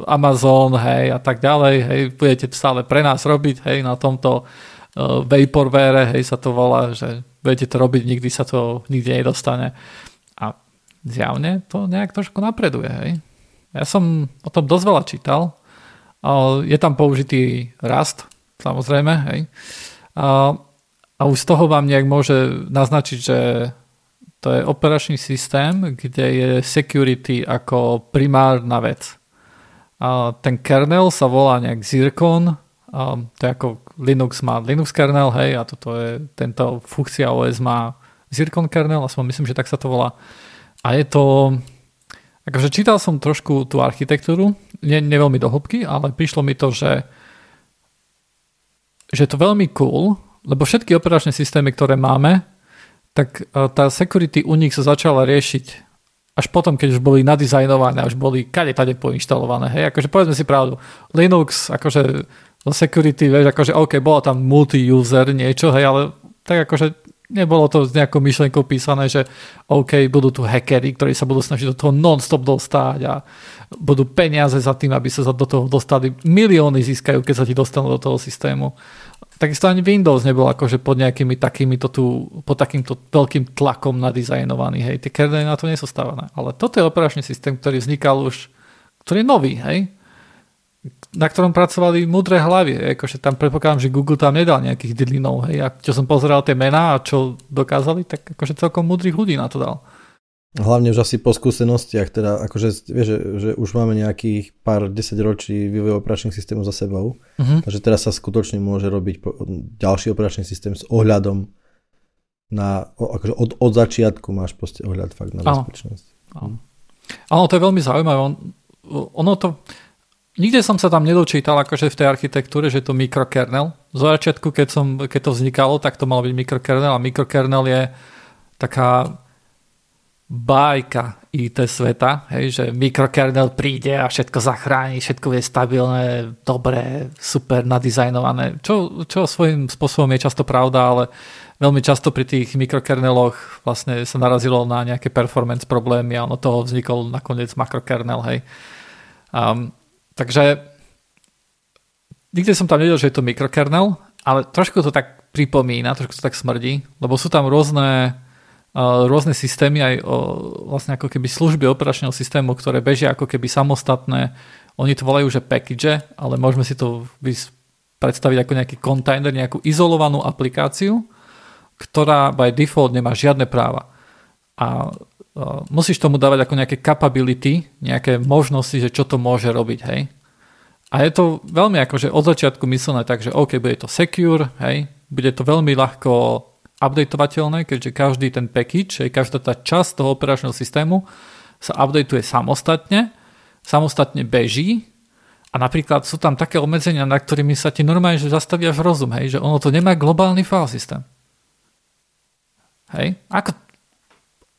Amazon, hej, a tak ďalej, hej, budete stále pre nás robiť, hej, na tomto uh, Vaporware, hej, sa to volá, že budete to robiť, nikdy sa to nikde nedostane. A zjavne to nejak trošku napreduje, hej. Ja som o tom dosť veľa čítal. Je tam použitý Rust, samozrejme, hej. A, a už z toho vám nejak môže naznačiť, že to je operačný systém, kde je security ako primárna vec. A ten kernel sa volá nejak Zircon, to je ako Linux má Linux kernel, hej, a toto je, tento funkcia OS má Zircon kernel, aspoň myslím, že tak sa to volá. A je to, akože čítal som trošku tú architektúru, nie, nie veľmi do hĺbky, ale prišlo mi to, že že je to veľmi cool, lebo všetky operačné systémy, ktoré máme, tak e, tá security u nich sa začala riešiť až potom, keď už boli nadizajnované, už boli kade tade poinštalované. Hej, akože povedzme si pravdu, Linux, akože do security, vieš, akože OK, bolo tam multi-user niečo, hej, ale tak akože nebolo to s nejakou myšlenkou písané, že OK, budú tu hackery, ktorí sa budú snažiť do toho non-stop dostať a budú peniaze za tým, aby sa do toho dostali. Milióny získajú, keď sa ti dostanú do toho systému takisto ani Windows nebol akože pod nejakými takýmito tu, pod takýmto veľkým tlakom nadizajnovaný, hej, tie kernely na to nie sú stávané. Ale toto je operačný systém, ktorý vznikal už, ktorý je nový, hej, na ktorom pracovali mudré hlavy, akože tam predpokladám, že Google tam nedal nejakých didlinov, hej, a čo som pozeral tie mená a čo dokázali, tak akože celkom mudrých ľudí na to dal. Hlavne už asi po skúsenostiach, teda akože vieš, že, že už máme nejakých pár desať ročí vývoj operačných systémov za sebou, uh-huh. takže teraz sa skutočne môže robiť ďalší operačný systém s ohľadom na, akože od, od začiatku máš proste ohľad fakt na bezpečnosť. Áno. Áno, to je veľmi zaujímavé. On, ono to, nikde som sa tam nedočítal akože v tej architektúre, že to mikrokernel. Z začiatku, keď, som, keď to vznikalo, tak to malo byť mikrokernel a mikrokernel je taká bajka IT sveta, hej, že mikrokernel príde a všetko zachráni, všetko je stabilné, dobré, super nadizajnované, čo, čo svojím spôsobom je často pravda, ale veľmi často pri tých mikrokerneloch vlastne sa narazilo na nejaké performance problémy a ono toho vznikol nakoniec makrokernel, hej. Um, takže nikdy som tam nevedel, že je to mikrokernel, ale trošku to tak pripomína, trošku to tak smrdí, lebo sú tam rôzne rôzne systémy, aj o, vlastne ako keby služby operačného systému, ktoré bežia ako keby samostatné. Oni to volajú, že package, ale môžeme si to predstaviť ako nejaký kontajner, nejakú izolovanú aplikáciu, ktorá by default nemá žiadne práva. A musíš tomu dávať ako nejaké capability, nejaké možnosti, že čo to môže robiť, hej. A je to veľmi akože od začiatku myslené tak, že OK, bude to secure, hej, bude to veľmi ľahko updateovateľné, keďže každý ten package, každá tá časť toho operačného systému sa updateuje samostatne, samostatne beží a napríklad sú tam také obmedzenia, na ktorými sa ti normálne že zastaví až rozum, hej, že ono to nemá globálny file systém. Hej, ako...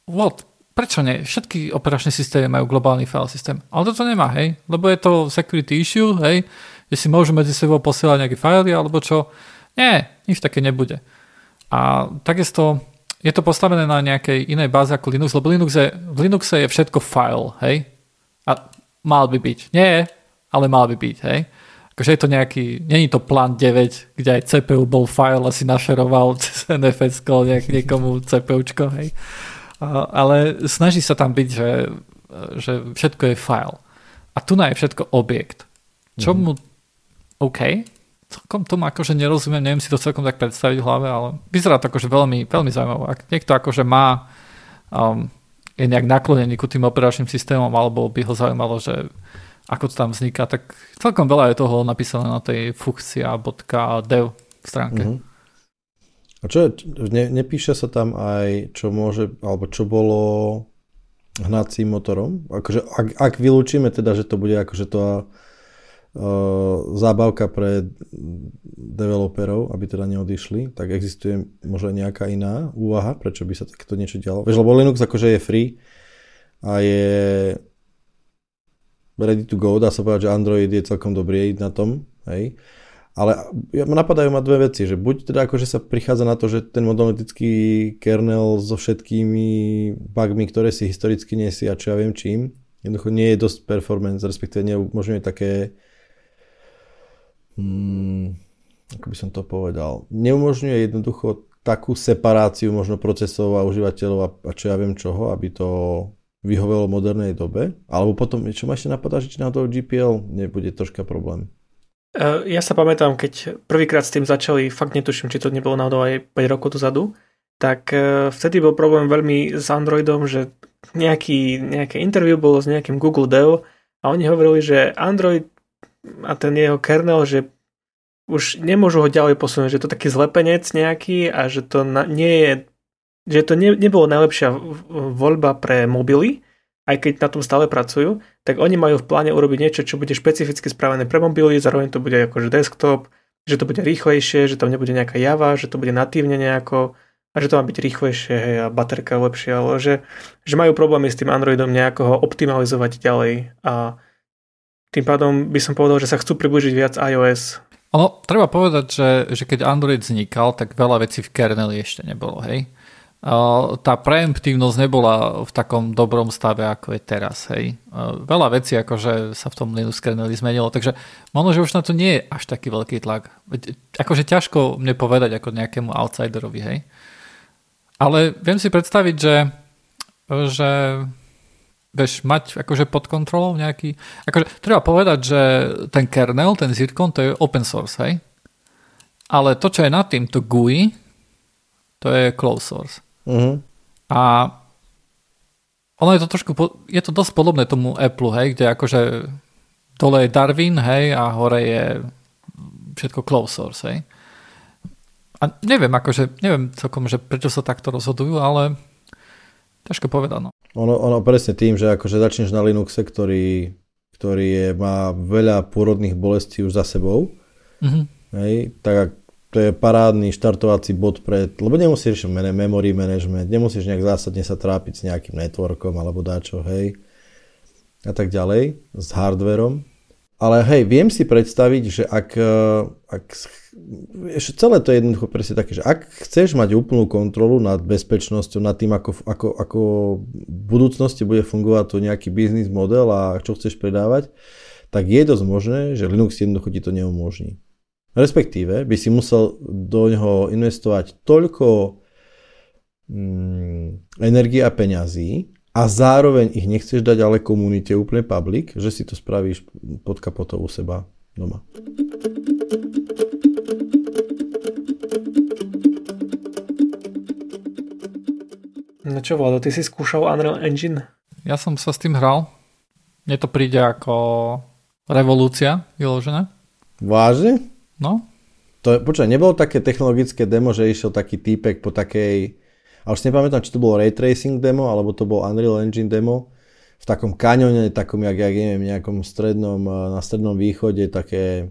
What? Prečo nie? Všetky operačné systémy majú globálny file systém, ale toto nemá, hej, lebo je to security issue, hej, že si môžu medzi sebou posielať nejaké fily alebo čo, Nie, nič také nebude. A takisto je to postavené na nejakej inej báze ako Linux, lebo Linux je, v Linuxe je všetko file, hej? A mal by byť. Nie, ale mal by byť, hej? Akože je to nejaký, není to plán 9, kde aj CPU bol file a si našeroval cez NFS nejak niekomu CPUčko, hej? A, ale snaží sa tam byť, že, že všetko je file. A tu je všetko objekt. Čo mm. mu... OK, celkom tomu akože nerozumiem, neviem si to celkom tak predstaviť v hlave, ale vyzerá to akože veľmi, veľmi zaujímavé. Ak niekto akože má um, je nejak naklonený ku tým operačným systémom alebo by ho zaujímalo, že ako to tam vzniká, tak celkom veľa je toho napísané na tej funkcia.dev stránke. Mm-hmm. A čo je, ne, nepíše sa tam aj, čo môže, alebo čo bolo hnacím motorom? Akože, ak, ak vylúčime teda, že to bude akože to zábavka pre developerov, aby teda neodišli, tak existuje možno nejaká iná úvaha, prečo by sa takto niečo dialo. Vieš, lebo Linux akože je free a je ready to go, dá sa povedať, že Android je celkom dobrý na tom, hej. Ale ma napadajú ma dve veci, že buď teda akože sa prichádza na to, že ten monolitický kernel so všetkými bugmi, ktoré si historicky nesie a čo ja viem čím, jednoducho nie je dosť performance, respektíve neumožňuje také hmm, ako by som to povedal, neumožňuje jednoducho takú separáciu možno procesov a užívateľov a, a čo ja viem čoho, aby to vyhovelo modernej dobe. Alebo potom, čo ma ešte napadá, že či na to GPL nebude troška problém. E, ja sa pamätám, keď prvýkrát s tým začali, fakt netuším, či to nebolo náhodou aj 5 rokov dozadu, tak e, vtedy bol problém veľmi s Androidom, že nejaký, nejaké interview bolo s nejakým Google Dev a oni hovorili, že Android a ten jeho kernel, že už nemôžu ho ďalej posunúť, že to taký zlepenec nejaký a že to na, nie je, že to ne, nebolo najlepšia voľba pre mobily, aj keď na tom stále pracujú, tak oni majú v pláne urobiť niečo, čo bude špecificky spravené pre mobily, zároveň to bude akože desktop, že to bude rýchlejšie, že tam nebude nejaká java, že to bude natívne nejako a že to má byť rýchlejšie hej, a baterka lepšia, ale že, že majú problémy s tým Androidom nejako ho optimalizovať ďalej a tým pádom by som povedal, že sa chcú približiť viac iOS. Ono, treba povedať, že, že keď Android vznikal, tak veľa vecí v kerneli ešte nebolo, hej. Tá preemptivnosť nebola v takom dobrom stave, ako je teraz, hej. Veľa vecí akože sa v tom Linux kerneli zmenilo, takže možno, že už na to nie je až taký veľký tlak. Akože ťažko mne povedať ako nejakému outsiderovi, hej. Ale viem si predstaviť, že, že vieš, mať akože pod kontrolou nejaký... Akože treba povedať, že ten kernel, ten Zircon, to je open source, hej? Ale to, čo je nad tým, to GUI, to je closed source. Uh-huh. A ono je to trošku, je to dosť podobné tomu Apple, hej, kde akože dole je Darwin, hej, a hore je všetko closed source, hej. A neviem, akože, neviem celkom, že prečo sa takto rozhodujú, ale ťažko povedať, no. Ono, ono presne tým, že akože začneš na Linuxe, ktorý, ktorý je, má veľa pôrodných bolestí už za sebou, mm-hmm. hej, tak to je parádny štartovací bod pre, lebo nemusíš memory management, nemusíš nejak zásadne sa trápiť s nejakým networkom alebo dáčo, hej, a tak ďalej, s hardverom. Ale hej, viem si predstaviť, že ak, ak ešte celé to je jednoducho presne také, že ak chceš mať úplnú kontrolu nad bezpečnosťou, nad tým, ako, ako, ako v budúcnosti bude fungovať to nejaký biznis model a čo chceš predávať, tak je dosť možné, že Linux jednoducho ti to neumožní. Respektíve by si musel do neho investovať toľko mm, energie a peňazí a zároveň ich nechceš dať ale komunite úplne public, že si to spravíš pod kapotou u seba doma. No čo, Vlado, ty si skúšal Unreal Engine? Ja som sa s tým hral. Mne to príde ako revolúcia vyložené. Vážne? No. To, počkaj, nebolo také technologické demo, že išiel taký týpek po takej... A už si nepamätám, či to bolo Ray Tracing demo, alebo to bol Unreal Engine demo. V takom kaňone, takom, jak, jak neviem, nejakom strednom, na strednom východe, také...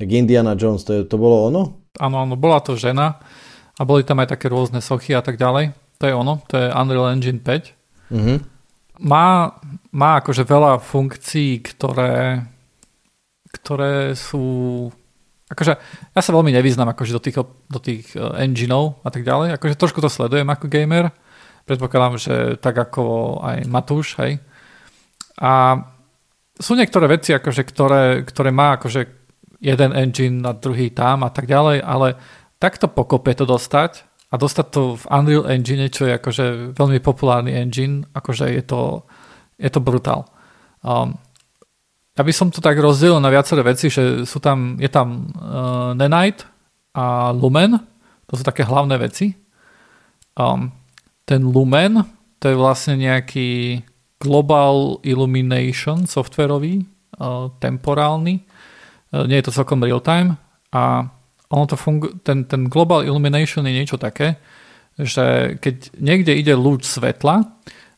Jak Indiana Jones, to, je, to bolo ono? Áno, áno, bola to žena a boli tam aj také rôzne sochy a tak ďalej to je ono, to je Unreal Engine 5. Mm-hmm. Má, má akože veľa funkcií, ktoré, ktoré sú akože ja sa veľmi nevyznam akože do tých, do tých uh, engineov a tak ďalej, akože trošku to sledujem ako gamer, predpokladám, že tak ako aj Matúš, hej. A sú niektoré veci, akože, ktoré, ktoré má akože jeden engine na druhý tam a tak ďalej, ale takto pokope to dostať a dostať to v Unreal Engine, čo je akože veľmi populárny engine, akože je to, je to brutál. Um, ja by som to tak rozdielil na viaceré veci, že sú tam, je tam uh, Nanite a Lumen, to sú také hlavné veci. Um, ten Lumen, to je vlastne nejaký Global Illumination softwarový, uh, temporálny. Uh, nie je to celkom real time a ono to fungu- ten, ten global illumination je niečo také, že keď niekde ide lúč svetla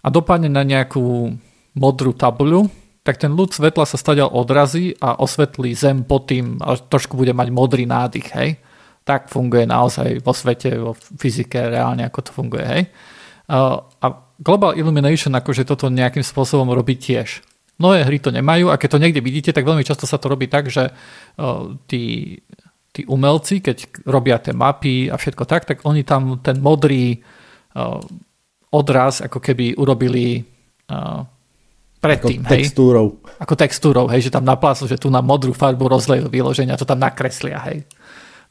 a dopadne na nejakú modrú tabuľu, tak ten lúč svetla sa stadiaľ odrazí a osvetlí zem pod tým a trošku bude mať modrý nádych, hej. Tak funguje naozaj vo svete, vo fyzike, reálne ako to funguje, hej. A Global Illumination akože toto nejakým spôsobom robí tiež. Mnohé hry to nemajú a keď to niekde vidíte, tak veľmi často sa to robí tak, že tí tí umelci, keď robia tie mapy a všetko tak, tak oni tam ten modrý odraz ako keby urobili predtým. Ako hej? textúrou. Ako textúrou, hej, že tam naplásnu, že tu na modrú farbu rozlejú vyloženia, to tam nakreslia, hej,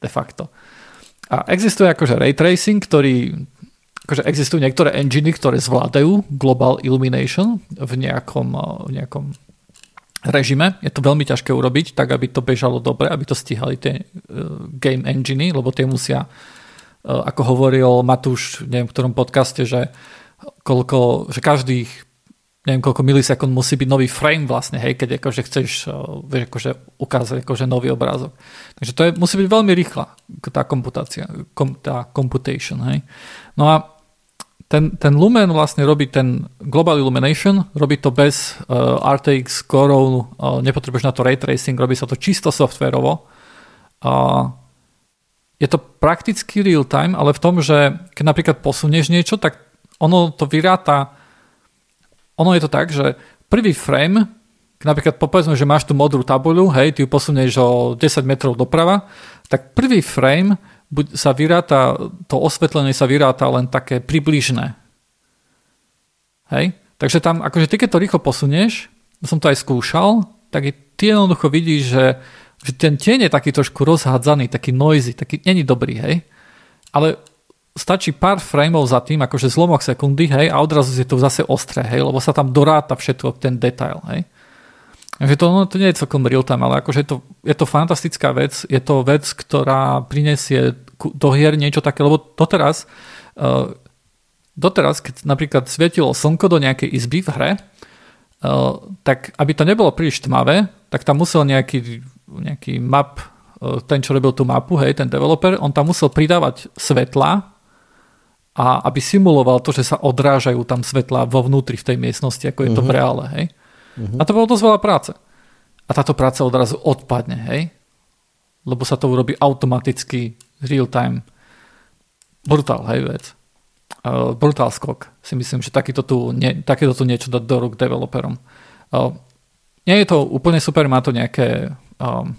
de facto. A existuje akože ray tracing, ktorý akože existujú niektoré enginy, ktoré zvládajú global illumination v nejakom, uh, v nejakom režime. Je to veľmi ťažké urobiť, tak aby to bežalo dobre, aby to stíhali tie uh, game enginy, lebo tie musia, uh, ako hovoril Matúš, neviem v ktorom podcaste, že koľko, že každých neviem koľko milisekúnd musí byť nový frame vlastne, hej, keď akože chceš uh, vieš, akože ukázať akože nový obrázok. Takže to je, musí byť veľmi rýchla tá komputácia, kom, tá computation, hej. No a ten, ten Lumen vlastne robí ten Global Illumination, robí to bez uh, RTX core uh, nepotrebuješ na to ray tracing, robí sa to čisto softverovo. Uh, je to prakticky real time, ale v tom, že keď napríklad posunieš niečo, tak ono to vyráta, ono je to tak, že prvý frame, napríklad povedzme, že máš tú modrú tabuľu, hej, ty ju posunieš o 10 metrov doprava, tak prvý frame sa vyráta, to osvetlenie sa vyráta len také približné. Hej? Takže tam, akože ty keď to rýchlo posunieš, som to aj skúšal, tak ty jednoducho vidíš, že, že ten tieň je taký trošku rozhádzaný, taký noisy, taký není dobrý, hej. Ale stačí pár frameov za tým, akože zlomok sekundy, hej, a odrazu je to zase ostré, hej, lebo sa tam doráta všetko, ten detail, hej. Takže to, no, to nie je celkom real time, ale akože je to, je to fantastická vec, je to vec, ktorá prinesie do hier niečo také, lebo doteraz, uh, doteraz, keď napríklad svietilo slnko do nejakej izby v hre, uh, tak aby to nebolo príliš tmavé, tak tam musel nejaký, nejaký map, uh, ten, čo robil tú mapu, hej, ten developer, on tam musel pridávať svetla a aby simuloval to, že sa odrážajú tam svetla vo vnútri v tej miestnosti, ako je to uh-huh. v mhm. reále, hej. Uh-huh. A to bolo dosť veľa práce. A táto práca odrazu odpadne, hej? Lebo sa to urobí automaticky, real time. Brutál, hej, vec. Uh, brutál skok. Si myslím, že takéto tu, nie, takéto tu niečo dať do rúk developerom. Uh, nie je to úplne super, má to nejaké um,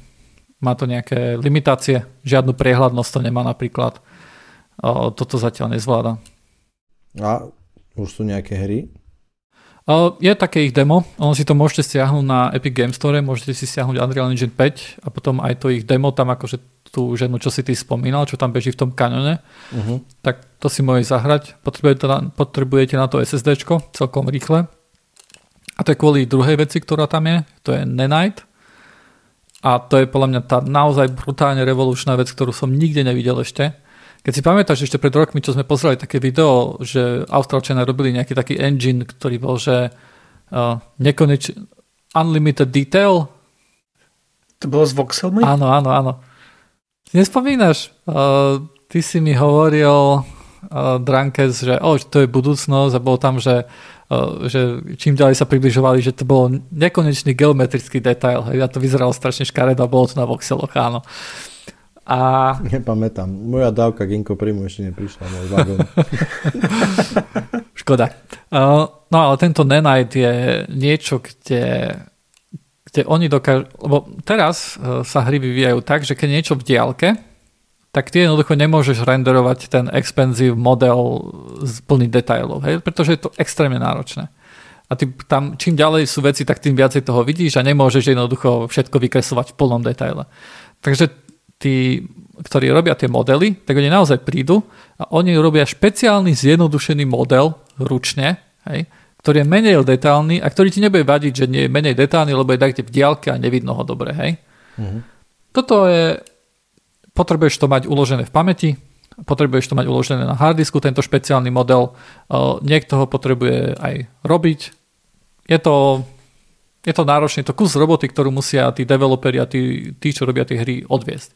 má to nejaké limitácie, žiadnu priehľadnosť to nemá napríklad. Toto zatiaľ nezvláda. A už sú nejaké hry, je také ich demo, ono si to môžete stiahnuť na Epic Game Store, môžete si stiahnuť Unreal Engine 5 a potom aj to ich demo tam akože tú ženu, čo si ty spomínal, čo tam beží v tom kanone, uh-huh. tak to si môžete zahrať. Potrebujete na, potrebujete na to SSD celkom rýchle. A to je kvôli druhej veci, ktorá tam je, to je Nanite. A to je podľa mňa tá naozaj brutálne revolučná vec, ktorú som nikde nevidel ešte. Keď si pamätáš ešte pred rokmi, čo sme pozreli také video, že Austrálčania robili nejaký taký engine, ktorý bol, že uh, nekoneč... Unlimited Detail. To bolo s voxelmi? Áno, áno, áno. Si nespomínaš? Uh, ty si mi hovoril uh, Drankes, že oh, to je budúcnosť a bolo tam, že, uh, že čím ďalej sa približovali, že to bol nekonečný geometrický detail. Hej, a to vyzeralo strašne škaredo a bolo to na voxeloch, áno. Uh, a... Nepamätám. Moja dávka Ginko Primu ešte neprišla, môj. Škoda. No ale tento Nenite je niečo, kde, kde oni dokážu, lebo teraz sa hry vyvíjajú tak, že keď niečo v diálke, tak ty jednoducho nemôžeš renderovať ten expensive model z plných detailov, hej? pretože je to extrémne náročné. A ty tam, čím ďalej sú veci, tak tým viacej toho vidíš a nemôžeš jednoducho všetko vykresovať v plnom detaile. Takže tí, ktorí robia tie modely, tak oni naozaj prídu a oni robia špeciálny zjednodušený model ručne, hej? ktorý je menej detailný a ktorý ti nebude vadiť, že nie je menej detailný, lebo je takde v diálke a nevidno ho dobre. Hej? Uh-huh. Toto je Potrebuješ to mať uložené v pamäti, potrebuješ to mať uložené na hardisku, tento špeciálny model. Niekto ho potrebuje aj robiť. Je to, je to náročný, to kus roboty, ktorú musia tí developeri a tí, tí čo robia tie hry, odviesť.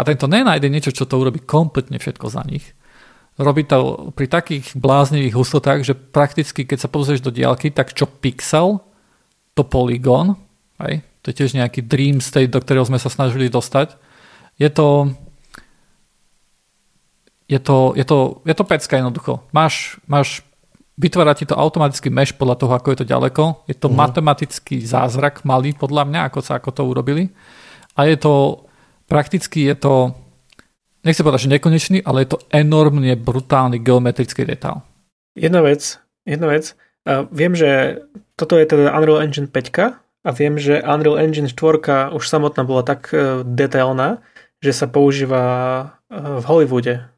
A tento nenájde niečo, čo to urobí kompletne všetko za nich. Robí to pri takých bláznivých hustotách, že prakticky, keď sa pozrieš do diálky, tak čo pixel, to polygon, aj, to je tiež nejaký dream state, do ktorého sme sa snažili dostať, je to, je to, je to, je to pecka jednoducho. Máš, máš vytvára ti to automaticky mesh podľa toho, ako je to ďaleko. Je to uh-huh. matematický zázrak malý podľa mňa, ako sa ako to urobili. A je to, prakticky je to, nechcem povedať, že nekonečný, ale je to enormne brutálny geometrický detail. Jedna vec, jedna vec. Uh, viem, že toto je teda Unreal Engine 5 a viem, že Unreal Engine 4 už samotná bola tak uh, detailná, že sa používa eh, v Hollywoode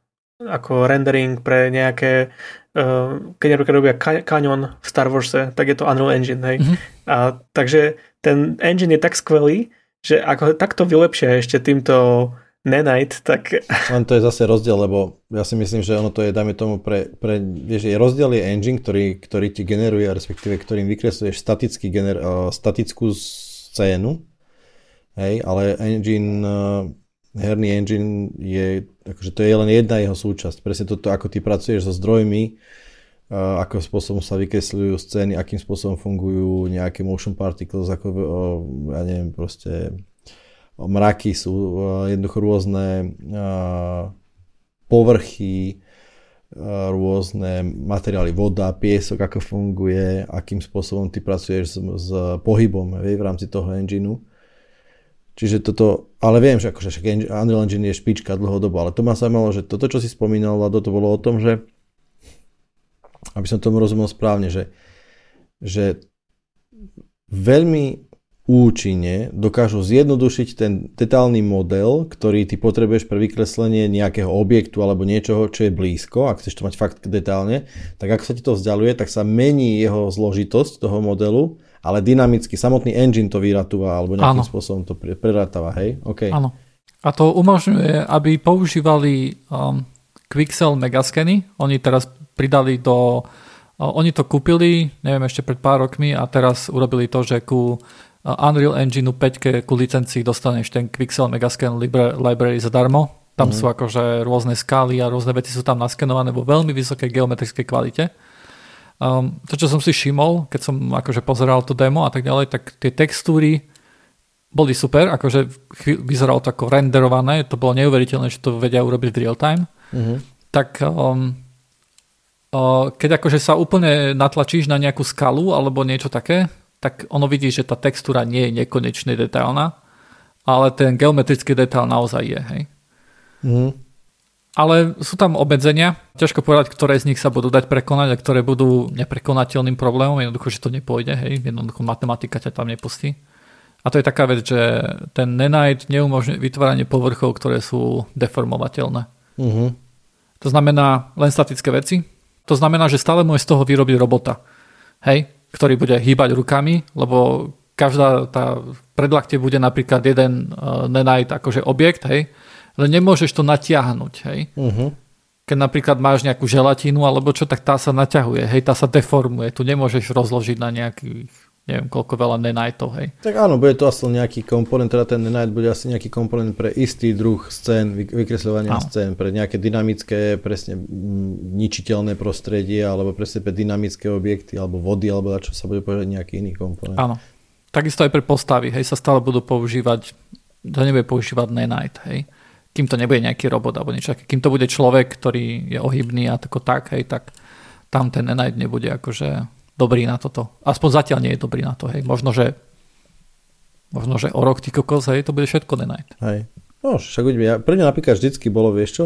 ako rendering pre nejaké keď napríklad robia Canyon v Star Warse, tak je to Unreal Engine, hej. Mm-hmm. A, takže ten engine je tak skvelý, že ako takto vylepšia ešte týmto Nanite, tak... Len to je zase rozdiel, lebo ja si myslím, že ono to je, dáme tomu, pre, pre vieš, je rozdiel je engine, ktorý, ktorý ti generuje, respektíve ktorým vykresluješ statický gener, uh, statickú scénu, hej, ale engine uh, herný engine je, akože to je len jedna jeho súčasť. Presne toto, ako ty pracuješ so zdrojmi, ako spôsobom sa vykresľujú scény, akým spôsobom fungujú nejaké motion particles, ako, ja neviem, proste mraky sú jednoducho rôzne povrchy, rôzne materiály, voda, piesok, ako funguje, akým spôsobom ty pracuješ s, s pohybom v rámci toho engineu. Čiže toto, ale viem, že akože Unreal Engine je špička dlhodobo, ale to ma zaujímalo, že toto, čo si spomínal, Lado, to bolo o tom, že aby som tomu rozumel správne, že, že veľmi účinne dokážu zjednodušiť ten detálny model, ktorý ty potrebuješ pre vykreslenie nejakého objektu alebo niečoho, čo je blízko, ak chceš to mať fakt detálne, tak ako sa ti to vzdialuje, tak sa mení jeho zložitosť toho modelu ale dynamicky, samotný engine to vyratúva alebo nejakým ano. spôsobom to prerátáva, hej? Okay. Áno. A to umožňuje, aby používali um, Quixel Megaskeny. Oni teraz pridali do... Uh, oni to kúpili, neviem, ešte pred pár rokmi a teraz urobili to, že ku uh, Unreal Engine 5 ku licencii dostaneš ten Quixel Megascan library zadarmo. Tam mm. sú akože rôzne skály a rôzne veci sú tam naskenované vo veľmi vysokej geometrickej kvalite. Um, to, čo som si všimol, keď som akože pozeral to demo a tak ďalej, tak tie textúry boli super, akože vyzeralo to ako renderované, to bolo neuveriteľné, že to vedia urobiť v real time. Mm-hmm. Tak um, uh, keď akože sa úplne natlačíš na nejakú skalu alebo niečo také, tak ono vidí, že tá textúra nie je nekonečne detailná, ale ten geometrický detail naozaj je. Hej? Mm-hmm. Ale sú tam obmedzenia, ťažko povedať, ktoré z nich sa budú dať prekonať a ktoré budú neprekonateľným problémom, jednoducho, že to nepôjde, hej, jednoducho matematika ťa tam nepustí. A to je taká vec, že ten Nenite neumožňuje vytváranie povrchov, ktoré sú deformovateľné. Uh-huh. To znamená len statické veci. To znamená, že stále môže z toho vyrobiť robota, hej, ktorý bude hýbať rukami, lebo každá tá predlakte bude napríklad jeden uh, Nenite akože objekt, hej, ale nemôžeš to natiahnuť, hej. Uh-huh. Keď napríklad máš nejakú želatínu alebo čo, tak tá sa naťahuje, hej, tá sa deformuje, tu nemôžeš rozložiť na nejakých neviem koľko veľa nenightov, hej. Tak áno, bude to asi nejaký komponent, teda ten nenight bude asi nejaký komponent pre istý druh scén, vykresľovania scén, pre nejaké dynamické, presne ničiteľné prostredie, alebo presne pre dynamické objekty, alebo vody, alebo čo sa bude povedať nejaký iný komponent. Áno. Takisto aj pre postavy, hej, sa stále budú používať, to nebude používať nenight, hej kým to nebude nejaký robot alebo niečo Kým to bude človek, ktorý je ohybný a tako tak, hej, tak tam ten Enite nebude akože dobrý na toto. Aspoň zatiaľ nie je dobrý na to. Hej. Možno, že Možno, že o rok ty kokos, hej, to bude všetko Night. Hej. No, však uvidíme. Ja, pre mňa napríklad vždycky bolo, vieš čo,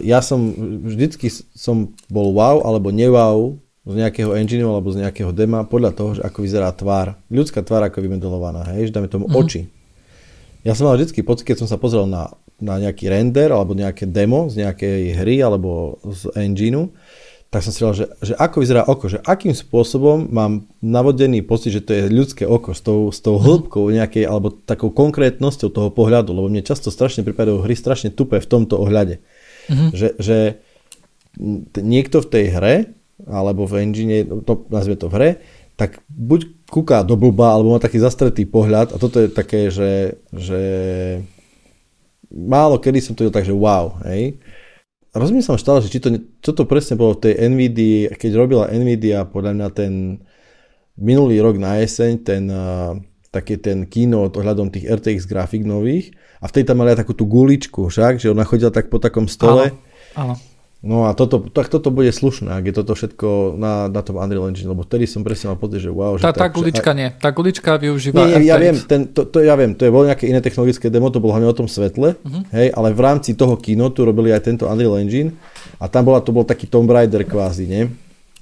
ja som, vždycky som bol wow alebo newow z nejakého engineu alebo z nejakého dema podľa toho, že ako vyzerá tvár. Ľudská tvár ako vymodelovaná, hej, že dáme tomu mm-hmm. oči. Ja som mal vždycky pocit, keď som sa pozrel na, na nejaký render alebo nejaké demo z nejakej hry alebo z engineu, tak som si povedal, že, že ako vyzerá oko, že akým spôsobom mám navodený pocit, že to je ľudské oko s tou, s tou hĺbkou nejakej, alebo takou konkrétnosťou toho pohľadu, lebo mne často strašne pripadajú hry strašne tupé v tomto ohľade. Mm-hmm. Že, že niekto v tej hre, alebo v engine, to, nazvie to v hre, tak buď kúka do blba, alebo má taký zastretý pohľad a toto je také, že, že málo kedy som to videl tak, že wow, hej rozmýšľam stále, že či to, čo to presne bolo v tej NVIDIA, keď robila NVIDIA podľa mňa ten minulý rok na jeseň, ten uh, taký ten keynote ohľadom tých RTX grafik nových a v tej tam mali aj takú tú guličku, však, že ona chodila tak po takom stole. Áno, áno. No a toto, tak toto bude slušné, ak je toto všetko na, na tom Unreal Engine, lebo vtedy som presne mal pocit, že wow. Že tá, tá gulička že, nie, tá gulička využíva nie, ja viem, ten, to, to, ja viem, to je bolo nejaké iné technologické demo, to bolo hlavne o tom svetle, uh-huh. hej, ale v rámci toho keynote robili aj tento Unreal Engine a tam bola, to bol taký Tomb Raider kvázi, nie?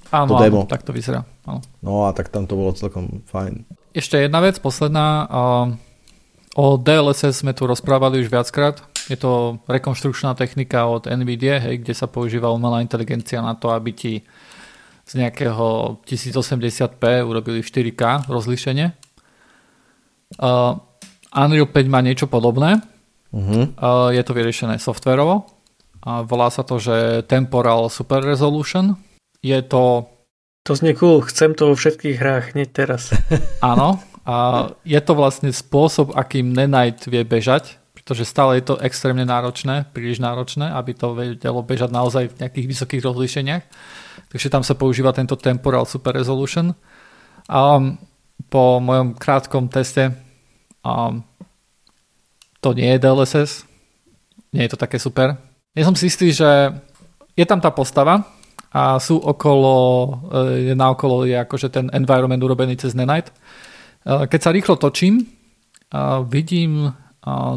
Áno, to demo. áno, tak to vyzerá. Áno. No a tak tam to bolo celkom fajn. Ešte jedna vec, posledná. O DLSS sme tu rozprávali už viackrát. Je to rekonštrukčná technika od NVIDIA, hej, kde sa používa umelá inteligencia na to, aby ti z nejakého 1080p urobili 4K rozlíšenie. Uh, Unreal 5 má niečo podobné. Uh-huh. Uh, je to vyriešené softverovo. Uh, volá sa to, že Temporal Super Resolution. Je to... To znie cool, chcem to vo všetkých hrách hneď teraz. Áno, a je to vlastne spôsob, akým Nenite vie bežať pretože stále je to extrémne náročné, príliš náročné, aby to vedelo bežať naozaj v nejakých vysokých rozlíšeniach. Takže tam sa používa tento Temporal Super Resolution. A po mojom krátkom teste um, to nie je DLSS, nie je to také super. Ja som si istý, že je tam tá postava a sú okolo, e, je naokolo je akože ten environment urobený cez Nenite. E, keď sa rýchlo točím, vidím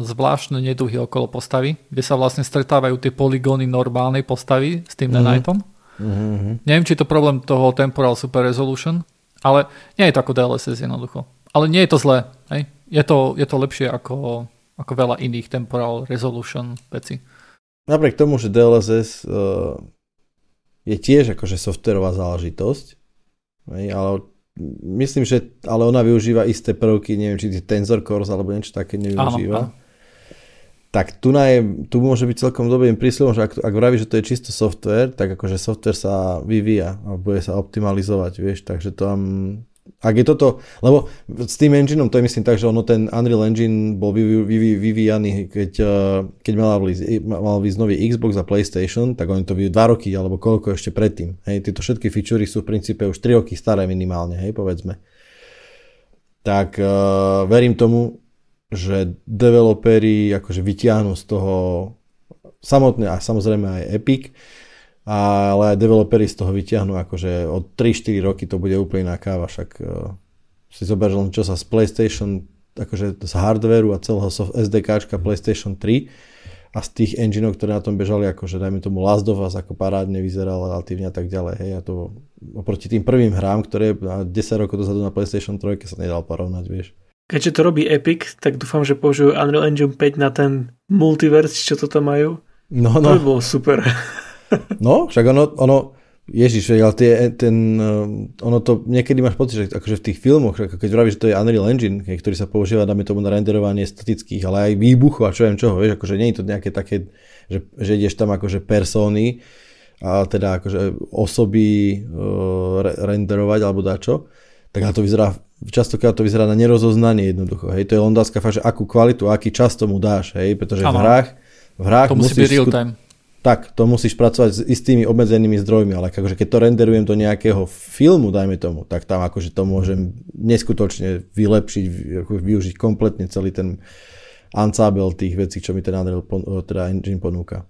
zvláštne neduhy okolo postavy, kde sa vlastne stretávajú tie poligóny normálnej postavy s tým mm-hmm. Nenightom. Mm-hmm. Neviem, či je to problém toho Temporal Super Resolution, ale nie je to ako DLSS jednoducho. Ale nie je to zlé. Hej? Je, to, je to lepšie ako, ako veľa iných Temporal Resolution veci. Napriek tomu, že DLSS uh, je tiež akože softverová záležitosť, hej, ale myslím, že ale ona využíva isté prvky, neviem, či Tensor Cores alebo niečo také nevyužíva. Áno, áno. Tak tu, na je, tu môže byť celkom dobrým prísľubom, že ak, ak vraví, že to je čisto software, tak akože software sa vyvíja a bude sa optimalizovať, vieš, takže to tam ak je toto, lebo s tým engineom to je myslím tak, že ono ten Unreal Engine bol vyvíjaný, keď, eh, keď mal výsť, mal výsť nový Xbox a PlayStation, tak oni to vyvíjajú 2 roky alebo koľko ešte predtým. Hej, tieto všetky featurey sú v princípe už 3 roky staré minimálne, hej, povedzme. Tak uh, verím tomu, že developeri akože vyťahnú z toho samotné a samozrejme aj Epic, ale aj developeri z toho vyťahnú akože od 3-4 roky to bude úplne iná káva, však uh, si zober len čo sa z PlayStation, akože z hardwareu a celého SDKčka PlayStation 3 a z tých engineov, ktoré na tom bežali, akože dajme tomu Last of Us ako parádne vyzeral relatívne a tak ďalej, hej, a to oproti tým prvým hrám, ktoré 10 rokov dozadu na PlayStation 3 sa nedal porovnať, vieš. Keďže to robí Epic, tak dúfam, že použijú Unreal Engine 5 na ten multiverse, čo toto majú. No, no. To by bolo super. No, však ono, ono Ježiš, ale tie, ten, eh, ono to, niekedy máš pocit, že akože v tých filmoch, keď vravíš, že to je Unreal Engine, ktorý sa používa, dáme tomu na renderovanie statických, ale aj výbuchu a čo viem čoho, vieš, akože nie je to nejaké také, že, že ideš tam akože persóny, a teda akože osoby uh, renderovať alebo dačo, tak to vyzerá, častokrát to vyzerá na nerozoznanie jednoducho, hej, to je len fakt, že akú kvalitu, aký čas tomu dáš, hej, pretože v hrách, v hrách to musí byť real time tak to musíš pracovať s istými obmedzenými zdrojmi, ale akože keď to renderujem do nejakého filmu, dajme tomu, tak tam akože to môžem neskutočne vylepšiť, využiť kompletne celý ten ensemble tých vecí, čo mi ten Unreal teda engine ponúka.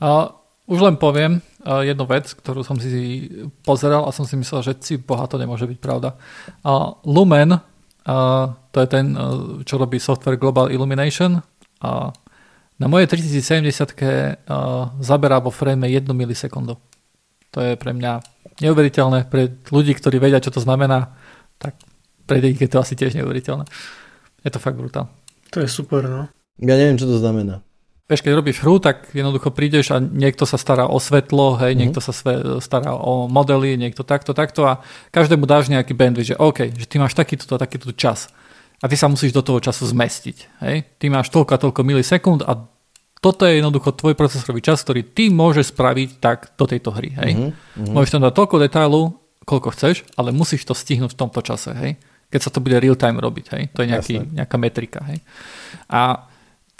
A už len poviem jednu vec, ktorú som si pozeral a som si myslel, že si boha to nemôže byť pravda. A Lumen Uh, to je ten, čo robí software Global Illumination. Uh, na mojej 3070 uh, zaberá vo frame 1 milisekundu. To je pre mňa neuveriteľné. Pre ľudí, ktorí vedia, čo to znamená, tak pre nich je to asi tiež neuveriteľné. Je to fakt brutál. To je super, no. Ja neviem, čo to znamená. Vieš, keď robíš hru, tak jednoducho prídeš a niekto sa stará o svetlo, hej, mm-hmm. niekto sa sve, stará o modely, niekto takto, takto a každému dáš nejaký bandwidth, že OK, že ty máš takýto a takýto čas a ty sa musíš do toho času zmestiť. Hej. Ty máš toľko a toľko milisekúnd a toto je jednoducho tvoj procesorový čas, ktorý ty môžeš spraviť tak do tejto hry. Hej. Mm-hmm. Môžeš tam dať toľko detailu, koľko chceš, ale musíš to stihnúť v tomto čase. Hej. Keď sa to bude real time robiť. Hej. To je nejaký, nejaká metrika. Hej. A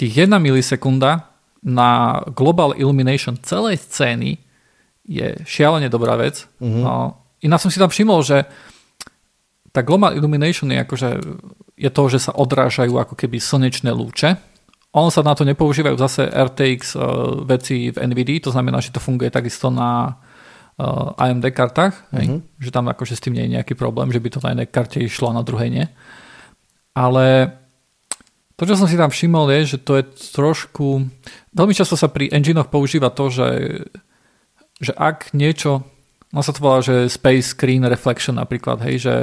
tých 1 milisekunda na Global Illumination celej scény je šialene dobrá vec. Mm-hmm. No, iná som si tam všimol, že tá Global Illumination je akože je to, že sa odrážajú ako keby slnečné lúče. On sa na to nepoužívajú zase RTX uh, veci v NVIDIA, to znamená, že to funguje takisto na uh, AMD kartách, mm-hmm. že tam akože s tým nie je nejaký problém, že by to na jednej karte išlo a na druhej nie. Ale to, čo som si tam všimol, je, že to je trošku... Veľmi často sa pri enginoch používa to, že, že ak niečo... No sa to volá, že Space Screen Reflection napríklad, hej, že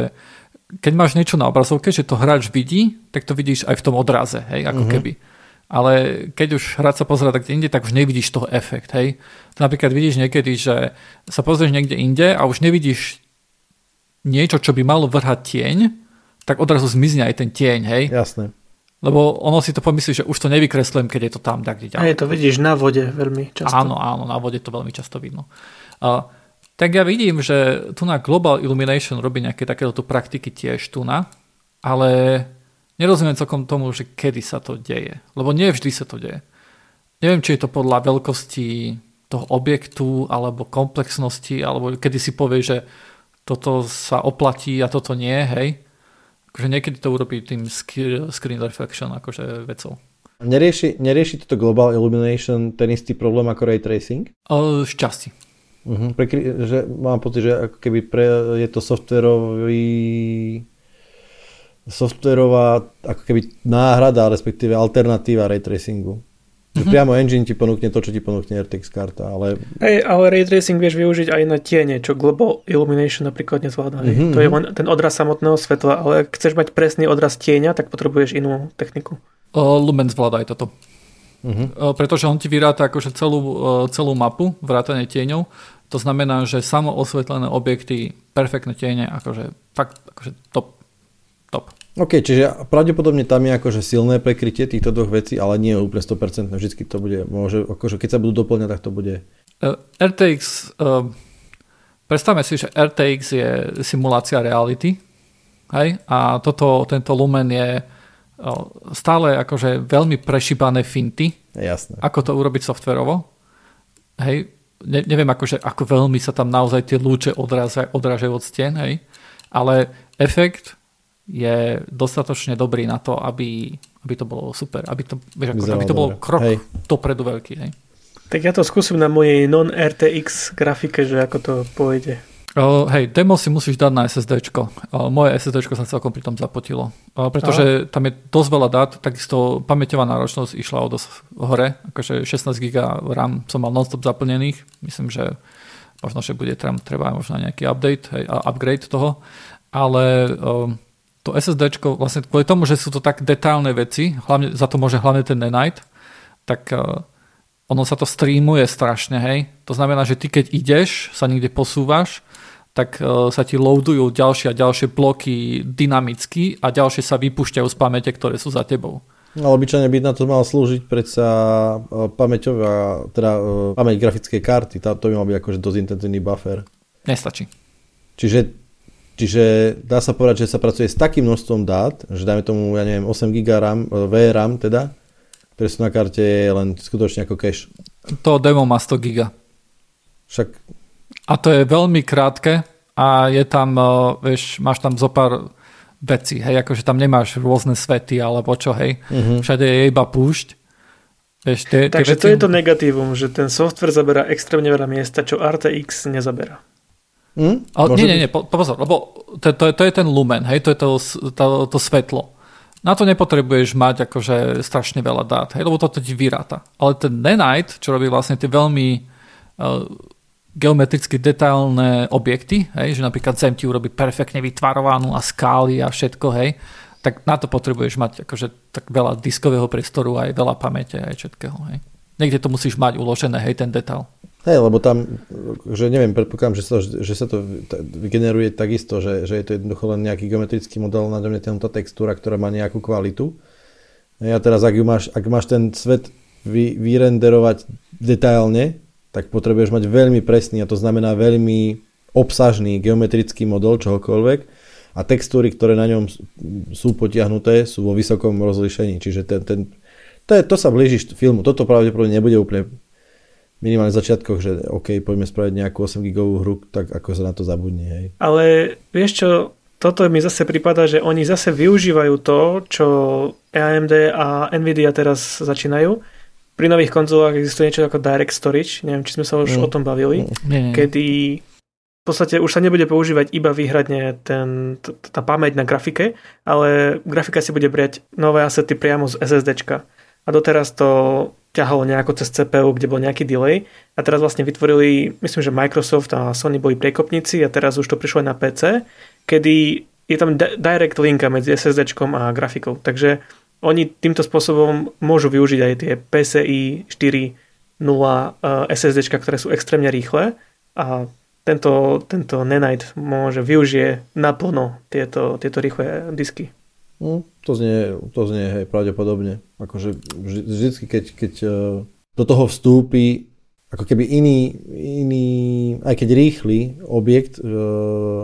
keď máš niečo na obrazovke, že to hráč vidí, tak to vidíš aj v tom odraze, hej, ako uh-huh. keby. Ale keď už hráč sa pozera tak inde, tak už nevidíš toho efekt, hej. Napríklad vidíš niekedy, že sa pozrieš niekde inde a už nevidíš niečo, čo by malo vrhať tieň, tak odrazu zmizne aj ten tieň, hej. Jasné. Lebo ono si to pomyslí, že už to nevykreslím, keď je to tam tak ďalej. A je to vidíš na vode veľmi často. Áno, áno, na vode to veľmi často vidno. Uh, tak ja vidím, že tu na Global Illumination robí nejaké takéto praktiky tiež tu na, ale nerozumiem celkom tomu, že kedy sa to deje. Lebo nie vždy sa to deje. Neviem, či je to podľa veľkosti toho objektu, alebo komplexnosti, alebo kedy si povie, že toto sa oplatí a toto nie, hej akože niekedy to urobí tým screen reflection akože vecou. Nerieši, nerieši toto Global Illumination ten istý problém ako Ray Tracing? Uh, šťastí. Uh-huh. Prekry, že mám pocit, že ako keby pre, je to softverový softverová ako keby náhrada, respektíve alternatíva ray tracingu. Mm-hmm. Priamo engine ti ponúkne to, čo ti ponúkne RTX karta, ale... Hey, ale ray tracing vieš využiť aj na tiene, čo Global Illumination napríklad nezvláda. Mm-hmm. To je mhm. len ten odraz samotného svetla, ale ak chceš mať presný odraz tieňa, tak potrebuješ inú techniku. Uh, Lumen zvláda aj toto. Mm-hmm. Uh, pretože on ti vyráta akože celú, uh, celú mapu, vrátane tieňov. To znamená, že samo osvetlené objekty, perfektné tiene, akože fakt akože top. Top. OK, čiže pravdepodobne tam je akože silné prekrytie týchto dvoch vecí, ale nie úplne 100%, vždycky to bude, môže, akože keď sa budú doplňať, tak to bude... Uh, RTX, uh, predstavme si, že RTX je simulácia reality, hej, a toto, tento Lumen je uh, stále akože veľmi prešíbané finty, Jasné. ako to urobiť softverovo, hej, ne, neviem akože, ako veľmi sa tam naozaj tie lúče odrážajú od stien, hej, ale efekt je dostatočne dobrý na to, aby, aby to bolo super, aby to, vieš, ako, aby to bol krok hej. dopredu veľký. Hej. Tak ja to skúsim na mojej non-RTX grafike, že ako to pôjde. Uh, hej, demo si musíš dať na SSD. Uh, moje SSD sa celkom pri tom zapotilo. Uh, pretože Aha. tam je dosť veľa dát, takisto pamäťová náročnosť išla o dosť hore. Akože 16 GB RAM som mal non-stop zaplnených. Myslím, že možno, že bude tam treba možno nejaký update, hej, upgrade toho. Ale uh, to SSD, vlastne kvôli tomu, že sú to tak detailné veci, hlavne, za to môže hlavne ten Nanite, tak uh, ono sa to streamuje strašne, hej. To znamená, že ty keď ideš, sa niekde posúvaš, tak uh, sa ti loadujú ďalšie a ďalšie bloky dynamicky a ďalšie sa vypúšťajú z pamäte, ktoré sú za tebou. No, obyčajne by na to mal slúžiť predsa uh, pamäťová, teda uh, pamäť grafickej karty, tá, to by mal byť akože dosť intenzívny buffer. Nestačí. Čiže Čiže dá sa povedať, že sa pracuje s takým množstvom dát, že dajme tomu, ja neviem, 8 GB RAM, e, VRAM teda, ktoré sú na karte len skutočne ako cache. To demo má 100 GB. Však... A to je veľmi krátke a je tam, e, vieš, máš tam zo pár veci, hej, akože tam nemáš rôzne svety alebo čo, hej. Uh-huh. Všade je iba púšť. Vieš, tie, Takže tie veci... to je to negatívum, že ten software zabera extrémne veľa miesta, čo RTX nezabera. Hm? Ale, nie, nie, nie, po, pozor, lebo to, to, to je ten lumen, hej, to je to, to, to svetlo. Na to nepotrebuješ mať akože strašne veľa dát, hej, lebo toto ti vyráta. Ale ten nanite, čo robí vlastne tie veľmi uh, geometricky detailné objekty, hej, že napríklad Zem ti urobí perfektne vytvarovanú a skály a všetko, hej, tak na to potrebuješ mať akože tak veľa diskového priestoru aj veľa pamäte aj všetkého, hej. Niekde to musíš mať uložené, hej, ten detail. Hej, lebo tam, že neviem, predpokladám, že sa, že sa to vygeneruje takisto, že, že je to jednoducho len nejaký geometrický model, na tá textúra, ktorá má nejakú kvalitu. A teraz, ak, máš, ak máš ten svet vy, vyrenderovať detailne, tak potrebuješ mať veľmi presný, a to znamená veľmi obsažný geometrický model čohokoľvek a textúry, ktoré na ňom sú potiahnuté, sú vo vysokom rozlišení. Čiže ten, ten, to, je, to sa blíži filmu. Toto pravdepodobne nebude úplne minimálne v začiatkoch, že OK, poďme spraviť nejakú 8 gigovú hru, tak ako sa na to zabudne. Hej. Ale vieš čo, toto mi zase prípada, že oni zase využívajú to, čo AMD a Nvidia teraz začínajú. Pri nových konzolách existuje niečo ako Direct Storage, neviem, či sme sa už mm. o tom bavili, mm. kedy v podstate už sa nebude používať iba výhradne ten, tá pamäť na grafike, ale grafika si bude brať nové asety priamo z SSDčka. A doteraz to ťahalo nejako cez CPU, kde bol nejaký delay a teraz vlastne vytvorili, myslím, že Microsoft a Sony boli priekopníci a teraz už to prišlo aj na PC, kedy je tam direct linka medzi SSD a grafikou. Takže oni týmto spôsobom môžu využiť aj tie PCI 4.0 SSD, ktoré sú extrémne rýchle a tento, tento Nanite môže využije naplno tieto, tieto rýchle disky. No, to znie, to znie hej, pravdepodobne. Akože vždycky, keď, keď e, do toho vstúpi ako keby iný, iný aj keď rýchly objekt, e,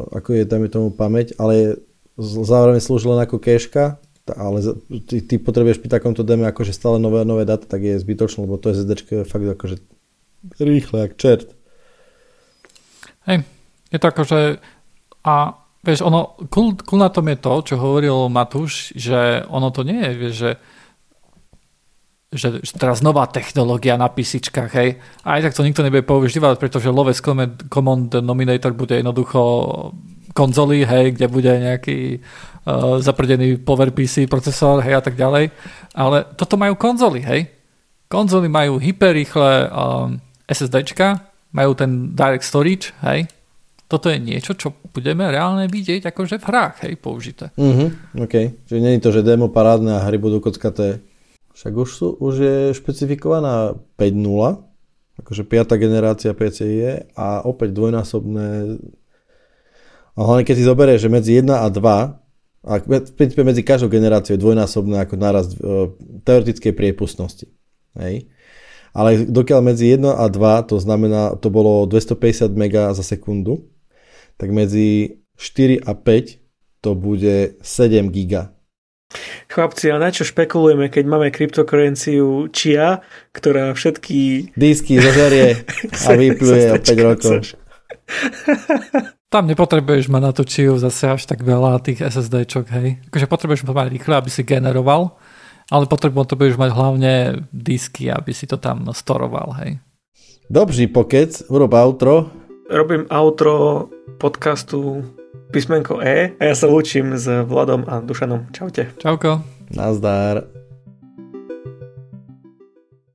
ako je dajme tomu pamäť, ale zároveň slúži len ako keška, ale ty, ty potrebuješ pri takomto deme akože stále nové nové dáta, tak je zbytočné, lebo to SSD je fakt akože rýchle, jak čert. Hej, je to akože a Vieš, ono, cool, cool na tom je to, čo hovoril Matúš, že ono to nie je, vieš, že, že, teraz nová technológia na písičkách, hej, aj tak to nikto nebude používať, pretože lowest common denominator bude jednoducho konzoly, hej, kde bude nejaký zaprdený PowerPC procesor, hej, a tak ďalej. Ale toto majú konzoly, hej. Konzoly majú hyperrýchle um, SSDčka, majú ten direct storage, hej, toto je niečo, čo budeme reálne vidieť akože v hrách, hej, použité. Mhm, OK. Čiže nie to, že demo parádne a hry budú kockaté. Však už, sú, už je špecifikovaná 5.0, akože 5. generácia PCIe a opäť dvojnásobné a hlavne keď si zoberieš, že medzi 1 a 2 a v princípe medzi každou generáciou je dvojnásobné ako nárast e, teoretickej priepustnosti. Hej? Ale dokiaľ medzi 1 a 2, to znamená, to bolo 250 MB za sekundu, tak medzi 4 a 5 to bude 7 giga. Chlapci, a na čo špekulujeme, keď máme kryptokrenciu Chia, ktorá všetky... Disky zožerie a vypluje o 5 rokov. Tam nepotrebuješ mať na tú Chiu zase až tak veľa tých SSDčok, hej. Akože potrebuješ mať rýchle, aby si generoval, ale potrebuješ mať hlavne disky, aby si to tam storoval, hej. Dobrý pokec, urob outro robím outro podcastu písmenko E a ja sa učím s Vladom a Dušanom. Čaute. Čauko. Nazdar.